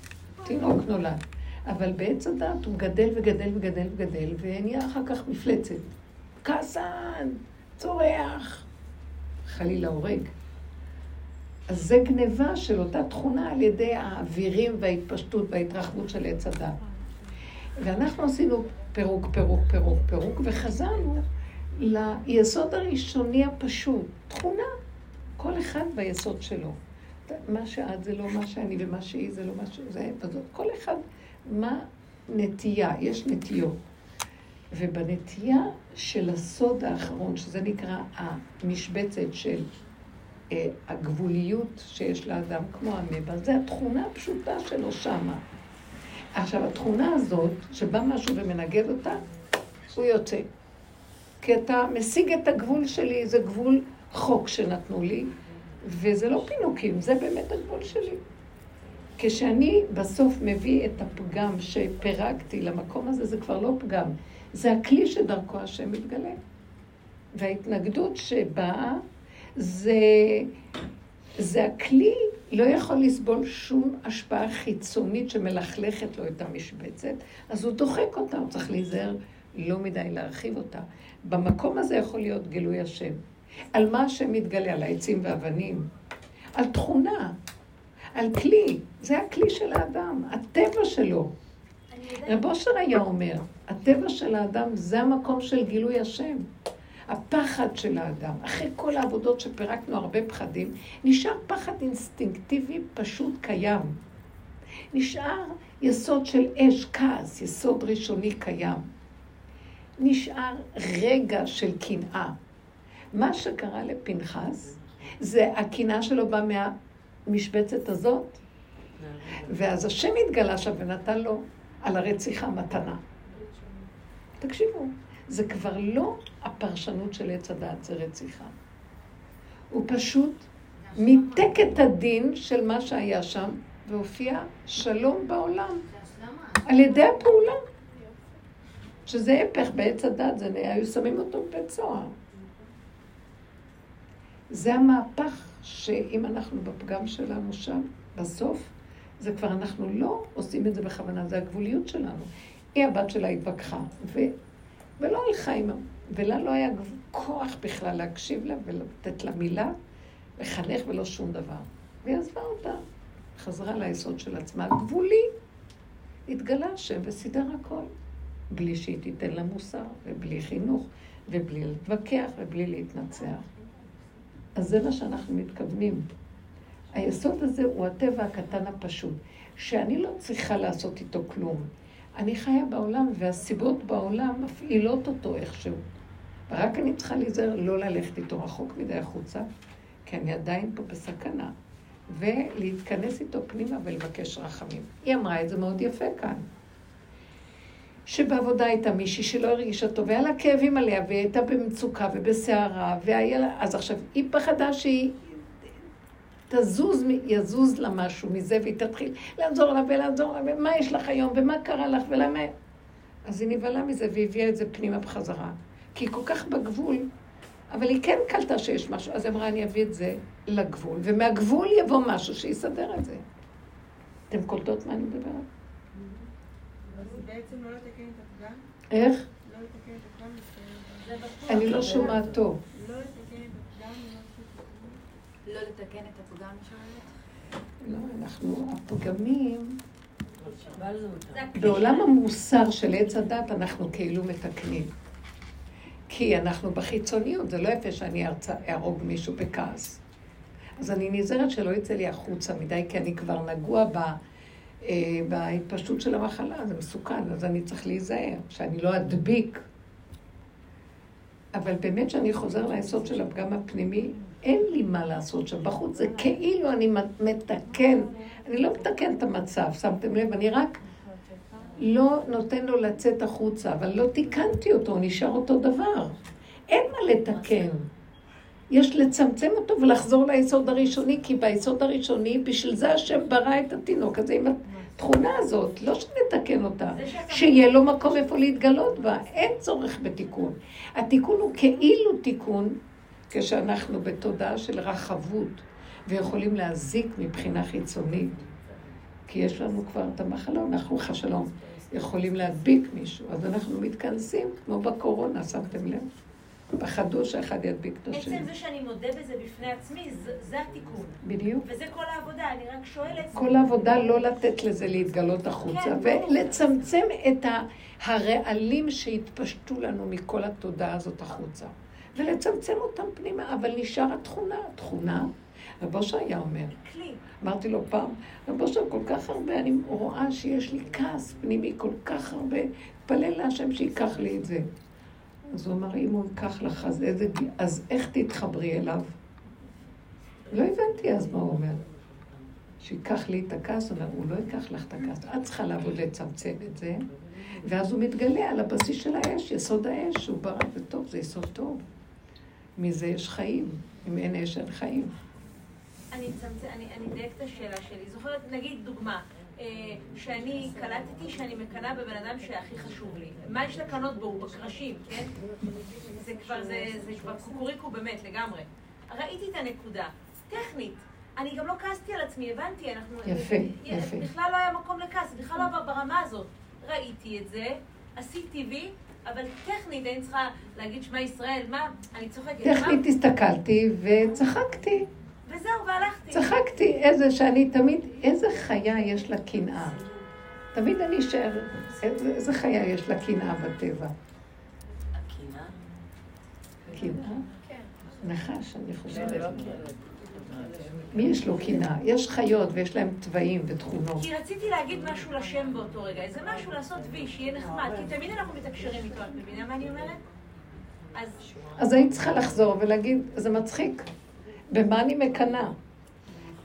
תינוק נולד. אבל בעץ הדת הוא גדל וגדל וגדל וגדל, ונהיה אחר כך מפלצת. כעסן, צורח, חלילה הורג. אז זה גניבה של אותה תכונה על ידי האווירים וההתפשטות וההתרחבות של עץ הדת. ואנחנו עשינו פירוק, פירוק, פירוק, פירוק, וחזרנו ליסוד הראשוני הפשוט, תכונה. כל אחד ביסוד שלו. מה שאת זה לא מה שאני, ומה שהיא זה לא מה שזה, וזאת. כל אחד, מה נטייה? יש נטיות. ובנטייה של הסוד האחרון, שזה נקרא המשבצת של אה, הגבוליות שיש לאדם, כמו המבה, זה התכונה הפשוטה שלו שמה. עכשיו, התכונה הזאת, שבא משהו ומנגד אותה, הוא יוצא. כי אתה משיג את הגבול שלי, זה גבול חוק שנתנו לי, וזה לא פינוקים, זה באמת הגבול שלי. כשאני בסוף מביא את הפגם שפירקתי למקום הזה, זה כבר לא פגם, זה הכלי שדרכו השם מתגלה. וההתנגדות שבאה, זה, זה הכלי לא יכול לסבול שום השפעה חיצונית שמלכלכת לו את המשבצת, אז הוא דוחק אותה, הוא צריך להיזהר לא מדי להרחיב אותה. במקום הזה יכול להיות גילוי השם. על מה השם מתגלה? על העצים והאבנים? על תכונה, על כלי. זה הכלי של האדם, הטבע שלו. רב אושר היה אומר, הטבע של האדם זה המקום של גילוי השם. הפחד של האדם, אחרי כל העבודות שפירקנו הרבה פחדים, נשאר פחד אינסטינקטיבי פשוט קיים. נשאר יסוד של אש, כעס, יסוד ראשוני קיים. נשאר רגע של קנאה. מה שקרה לפנחס, זה הקנאה שלו באה מהמשבצת הזאת. ואז השם התגלה שם ונתן לו על הרציחה מתנה. תקשיבו, זה כבר לא הפרשנות של עץ הדעת, זה רציחה. הוא פשוט מיתק את הדין של מה שהיה שם, והופיע שלום בעולם. על ידי הפעולה. שזה הפך בעץ הדת, זה היו שמים אותו בבית סוהר. זה המהפך שאם אנחנו בפגם שלנו שם, בסוף, זה כבר אנחנו לא עושים את זה בכוונה, זה הגבוליות שלנו. היא הבת שלה התווכחה, ו... ולא הלכה עימה, ולה לא היה כוח בכלל להקשיב לה ולתת לה מילה, לחנך ולא שום דבר. והיא עזבה אותה, חזרה ליסוד של עצמה, גבולי. התגלה השם וסידר הכל. בלי שהיא תיתן לה מוסר, ובלי חינוך, ובלי להתווכח, ובלי להתנצח. אז זה מה שאנחנו מתכוונים. היסוד הזה הוא הטבע הקטן הפשוט, שאני לא צריכה לעשות איתו כלום. אני חיה בעולם, והסיבות בעולם מפעילות אותו איכשהו. ורק אני צריכה להיזהר לא ללכת איתו רחוק מדי החוצה, כי אני עדיין פה בסכנה. ולהתכנס איתו פנימה ולבקש רחמים. היא אמרה את זה מאוד יפה כאן. שבעבודה הייתה מישהי שלא הרגישה טוב, והיה לה כאבים עליה, והיא הייתה במצוקה ובסערה, והיה לה... אז עכשיו, היא פחדה שהיא תזוז, יזוז לה משהו מזה, והיא תתחיל לעזור לה ולעזור לה, ומה יש לך היום, ומה קרה לך, ולמה... אז היא נבהלה מזה והביאה את זה פנימה בחזרה. כי היא כל כך בגבול, אבל היא כן קלטה שיש משהו, אז היא אמרה, אני אביא את זה לגבול, ומהגבול יבוא משהו שיסדר את זה. אתם קולטות מה אני מדברת? בעצם לא לתקן את הפגם? איך? לא לתקן את הפגם? אני לא שומעת טוב. לא לתקן את הפגם? לא לתקן את הפגם שואלת? לא, אנחנו, הפגמים, בעולם המוסר של עץ הדת אנחנו כאילו מתקנים. כי אנחנו בחיצוניות, זה לא יפה שאני אהרוג מישהו בכעס. אז אני נזהרת שלא יצא לי החוצה מדי, כי אני כבר נגוע ב... אה, בהתפשטות של המחלה, זה מסוכן, אז אני צריך להיזהר, שאני לא אדביק. אבל באמת שאני חוזר ליסוד של הפגם הפנימי, אין לי מה לעשות שם. בחוץ זה כאילו אני מתקן, אני לא מתקן את המצב, שמתם לב? אני רק לא נותן לו לצאת החוצה, אבל לא תיקנתי אותו, נשאר אותו דבר. אין מה לתקן. יש לצמצם אותו ולחזור ליסוד הראשוני, כי ביסוד הראשוני, בשביל זה השם ברא את התינוק הזה עם התכונה הזאת, לא שנתקן אותה, שיהיה לו מקום איפה להתגלות בה, אין צורך בתיקון. התיקון הוא כאילו תיקון, כשאנחנו בתודעה של רחבות, ויכולים להזיק מבחינה חיצונית. כי יש לנו כבר את המחלה, אנחנו חס שלום, יכולים להדביק מישהו, אז אנחנו מתכנסים, כמו בקורונה, שמתם לב? פחדו שאחד ידביק את השני. עצם זה שאני מודה בזה בפני עצמי, זה, זה התיקון. בדיוק. וזה כל העבודה, אני רק שואלת... כל העבודה לא לתת לזה להתגלות החוצה, כן, ולצמצם את הרעלים שהתפשטו לנו מכל התודעה הזאת החוצה. ולצמצם אותם פנימה, אבל נשאר התכונה. התכונה, רב אושר היה אומר, כלי. אמרתי לו פעם, רב אושר כל כך הרבה, אני רואה שיש לי כעס פנימי כל כך הרבה, תפלל להשם שייקח לי את זה. אז הוא אמר, אם הוא ייקח לך, אז, איזה, אז איך תתחברי אליו? לא הבנתי אז מה הוא אומר. שייקח לי את הכעס, הוא אומר, הוא לא ייקח לך את הכעס. את צריכה לעבוד לצמצם את זה, ואז הוא מתגלה על הבסיס של האש, יסוד האש, הוא ברא וטוב, זה יסוד טוב. מזה יש חיים, אם אין אש אין חיים. אני אני אדייק את השאלה שלי. זוכרת, נגיד דוגמה, שאני קלטתי שאני מקנאה בבן אדם שהכי חשוב לי. מה יש לקנות בו? הוא בקרשים, כן? זה כבר, זה, זה כבר קוקוריקו באמת, לגמרי. ראיתי את הנקודה. טכנית. אני גם לא כעסתי על עצמי, הבנתי, אנחנו... יפה, יפה. בכלל לא היה מקום לכעס, בכלל לא ברמה הזאת. ראיתי את זה, עשיתי וי, אבל טכנית אני צריכה להגיד שמע ישראל, מה? אני צוחקת. טכנית? הסתכלתי וצחקתי. וזהו, והלכתי. צחקתי, איזה שאני תמיד, איזה חיה יש לה קנאה. תמיד אני אשאר, איזה, איזה חיה יש לה קנאה בטבע. הקנאה? קנאה? כן. נחש, אני חושבת. מי יש לו קנאה? יש חיות ויש להם צבעים ותכונות. כי רציתי להגיד משהו לשם באותו רגע, איזה משהו לעשות וי, שיהיה נחמד, כי תמיד אנחנו מתקשרים איתו, את מבינה מה אני אומרת? אז אז היית צריכה לחזור ולהגיד, זה מצחיק. במה אני מקנאה?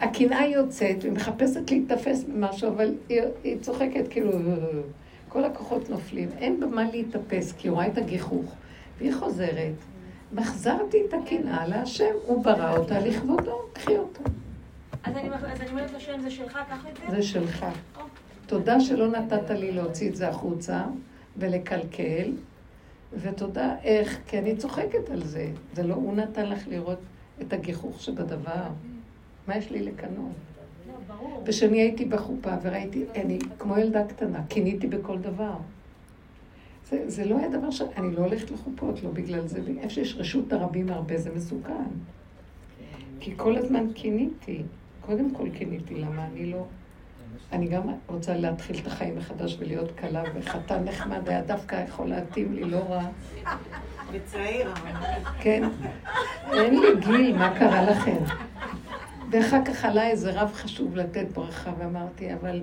הקנאה יוצאת והיא מחפשת להיתפס במשהו, אבל היא, היא צוחקת כאילו, כל הכוחות נופלים. אין במה להתאפס, כי היא רואה את הגיחוך. והיא חוזרת, מחזרתי את הקנאה להשם, הוא ברא אותה לכבודו, קחי אותה. אז אני אז אני אומרת לשם, זה שלך, קח את זה? זה שלך. תודה שלא נתת לי להוציא את זה החוצה ולקלקל, ותודה איך, כי אני צוחקת על זה. זה לא, הוא נתן לך לראות את הגיחוך שבדבר. מה יש לי לקנות? לא. וכשאני הייתי בחופה וראיתי, אני כמו ילדה קטנה, קיניתי בכל דבר. זה, זה לא היה דבר ש... אני לא הולכת לחופות, לא בגלל זה. איפה שיש רשות הרבים הרבה זה מסוכן. כי כל הזמן קיניתי. קודם כל קיניתי, למה אני לא... אני גם רוצה להתחיל את החיים מחדש ולהיות קלה, וחתן נחמד היה דווקא יכול להתאים לי, לא רע. וצעיר. כן. אין לי גיל, מה קרה לכם? ואחר כך עלה איזה רב חשוב לתת ברכה, ואמרתי, אבל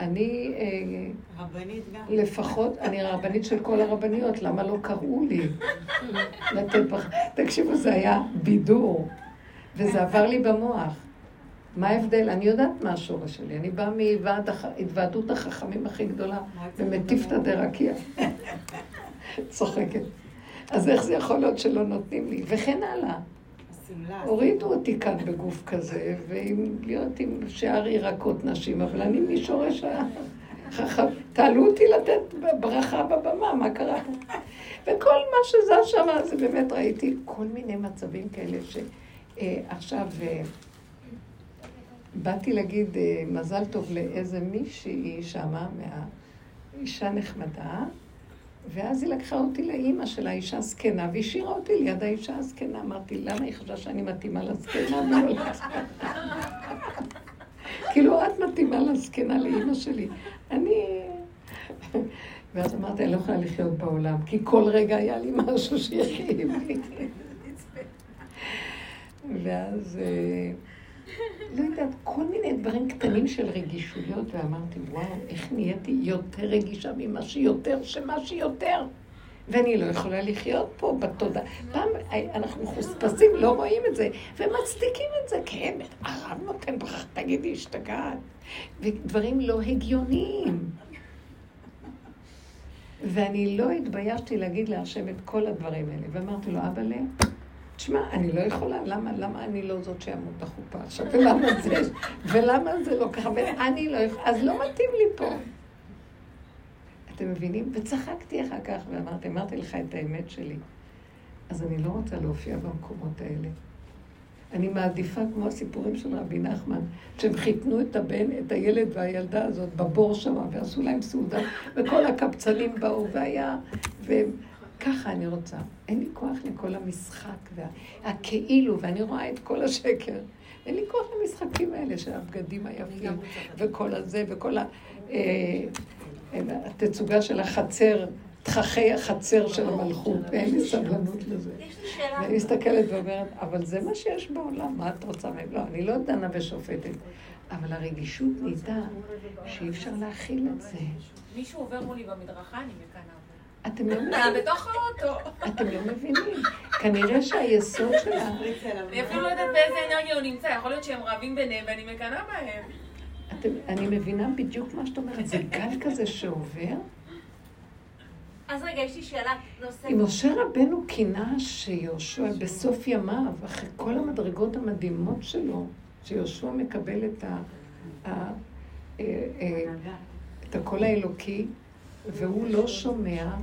אני אה, רבנית גם. לפחות, אני רבנית של כל הרבניות, למה לא קראו לי לתת ברכה? תקשיבו, זה היה בידור, וזה עבר לי במוח. מה ההבדל? אני יודעת מה השורש שלי. אני באה מהתוועדות החכמים הכי גדולה, במטיפתא דרקיע. צוחקת. אז איך זה יכול להיות שלא נותנים לי? וכן הלאה. הורידו אותי כאן בגוף כזה, ועם להיות עם שיער ירקות נשים, אבל אני משורש החכם. תעלו אותי לתת ברכה בבמה, מה קרה פה? וכל מה שזז שם, זה באמת ראיתי כל מיני מצבים כאלה שעכשיו באתי להגיד אה, מזל טוב לאיזה מישהי שמה, מהאישה נחמדה, ואז היא לקחה אותי לאימא של האישה הזקנה, והשאירה אותי ליד האישה הזקנה. אמרתי, למה היא חשבה שאני מתאימה לזקנה? מעולם?" כאילו, את מתאימה לזקנה לאימא שלי. אני... ואז אמרתי, אני לא יכולה לחיות בעולם, כי כל רגע היה לי משהו שיכאיב לי. ואז, אה, לא יודעת, כל מיני דברים קטנים של רגישויות, ואמרתי, וואו, איך נהייתי יותר רגישה ממה שיותר, שמה שיותר. ואני לא יכולה לחיות פה בתודעה. פעם אנחנו חוספסים, לא רואים את זה, ומצדיקים את זה. כן, הרב נותן ברכה, תגידי, השתגעת. ודברים לא הגיוניים. ואני לא התביישתי להגיד להשם את כל הדברים האלה. ואמרתי לו, אבא לב, תשמע, אני לא יכולה, למה, למה אני לא זאת שימות החופה עכשיו? ולמה זה, ולמה זה לא ככה? ואני לא יכולה, אז לא מתאים לי פה. אתם מבינים? וצחקתי אחר כך ואמרתי, אמרתי לך את האמת שלי. אז אני לא רוצה להופיע במקומות האלה. אני מעדיפה, כמו הסיפורים של רבי נחמן, שהם חיתנו את הבן, את הילד והילדה הזאת בבור שם, ועשו להם סעודה, וכל הקבצנים באו, והיה, וככה אני רוצה. אין לי כוח לכל המשחק והכאילו, ואני רואה את כל השקר. אין לי כוח למשחקים האלה של הבגדים היפים, וכל הזה, וכל ה... אה, התצוגה של החצר, תככי החצר של המלכות, ואין לי סבלנות לזה. ואני מסתכלת ואומרת, אבל זה מה שיש בעולם, מה את רוצה? לא, אני לא דנה ושופטת, אבל הרגישות נהייתה שאי אפשר להכיל את זה. מישהו עובר מולי במדרכה, אני מקנאה. אתם לא אתה מבינים. בתוך האוטו. אתם לא מבינים. כנראה שהיסוד שלה... אני אפילו לא יודעת באיזה אנרגיה הוא נמצא, יכול להיות שהם רבים ביניהם ואני מקנאה בהם. אתם, אני מבינה בדיוק מה שאת אומרת. זה גל כזה שעובר. אז רגע, יש לי שאלה נוספת. אם משה רבנו קינה שיהושע בסוף ימיו, אחרי כל המדרגות המדהימות שלו, שיהושע מקבל את, ה, ה, אה, אה, את הקול האלוקי, והוא לא שומע,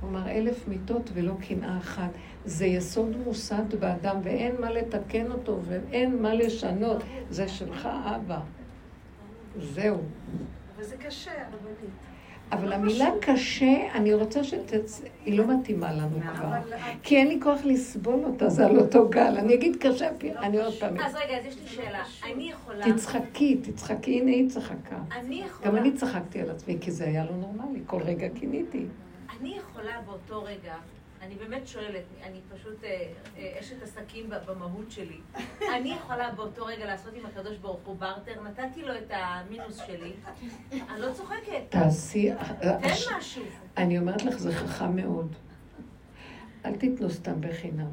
הוא אמר אלף מיטות ולא קנאה אחת. זה יסוד מוסד באדם, ואין מה לתקן אותו, ואין מה לשנות. זה שלך, אבא. זהו. אבל זה קשה, הרבנית. אבל המילה קשה, אני רוצה שתצא, היא לא מתאימה לנו כבר. כי אין לי כוח לסבול אותה, זה על אותו גל. אני אגיד קשה, פי- אני עוד פעם... אז רגע, אז יש לי שאלה. אני יכולה... תצחקי, תצחקי, הנה היא צחקה. אני יכולה... גם אני צחקתי על עצמי, כי זה היה לא נורמלי, כל רגע קיניתי. אני יכולה באותו רגע, אני באמת שואלת, אני פשוט אה, אה, אשת עסקים במהות שלי. אני יכולה באותו רגע לעשות עם הקדוש ברוך הוא בארטר, נתתי לו את המינוס שלי, אני לא צוחקת. תעשי... תן משהו. אני אומרת לך, זה חכם מאוד. אל תיתנו סתם בחינם.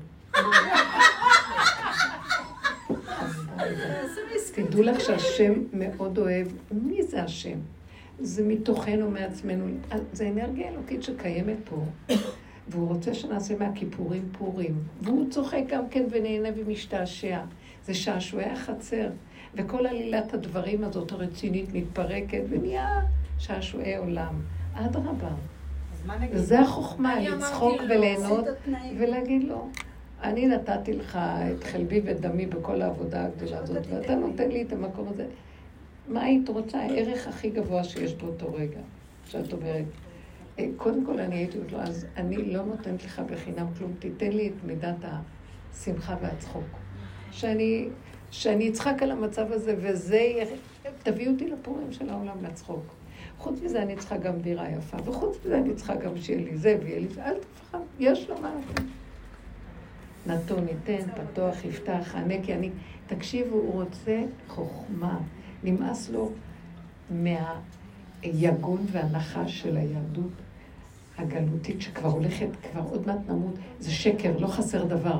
תדעו לך שהשם מאוד אוהב, מי זה השם? זה מתוכנו, מעצמנו. זה אנרגיה אלוקית שקיימת פה, והוא רוצה שנעשה מהכיפורים פורים. והוא צוחק גם כן ונהנה ומשתעשע. זה שעשועי החצר. וכל עלילת הדברים הזאת הרצינית מתפרקת ונהיה שעשועי עולם. אדרבה. וזה החוכמה, לצחוק וליהנות. ולהגיד לו, אני נתתי לך את חלבי ודמי בכל העבודה הגדולה הזאת, ואתה נותן לי את המקום הזה. מה היית רוצה? הערך הכי גבוה שיש באותו רגע, שאת אומרת. אה, קודם כל אני הייתי אומרת לו, אז אני לא נותנת לך בחינם כלום, תיתן לי את מידת השמחה והצחוק. שאני, שאני אצחק על המצב הזה, וזה, יהיה- תביא אותי לפורים של העולם לצחוק. חוץ מזה אני צריכה גם דירה יפה, וחוץ מזה אני צריכה גם שיהיה לי זה ויהיה לי זה, אל תפחד, יש לו מה לתת. נתון, ניתן, פתוח, יפתח, ענה כי אני... תקשיבו, הוא רוצה חוכמה. נמאס לו מהיגון והנחש של היהדות הגלותית שכבר הולכת, כבר עוד מעט נמות. זה שקר, לא חסר דבר.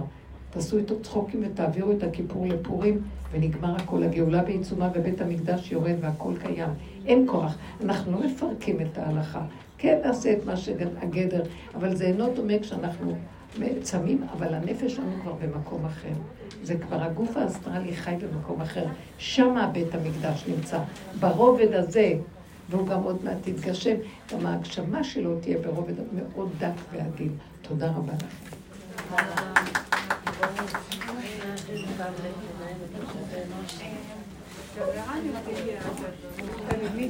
תעשו איתו צחוקים ותעבירו את הכיפור לפורים, ונגמר הכל. הגאולה בעיצומה ובית המקדש יורד והכל קיים. אין כוח. אנחנו לא מפרקים את ההלכה. כן נעשה את מה שהגדר, אבל זה אינו דומה כשאנחנו צמים, אבל הנפש שלנו כבר במקום אחר. זה כבר הגוף האסטרלי חי במקום אחר. שמה בית המקדש נמצא, ברובד הזה, והוא גם עוד מעט יתגשם. גם ההגשמה שלו תהיה ברובד מאוד דק ועדין. תודה רבה לכם. לי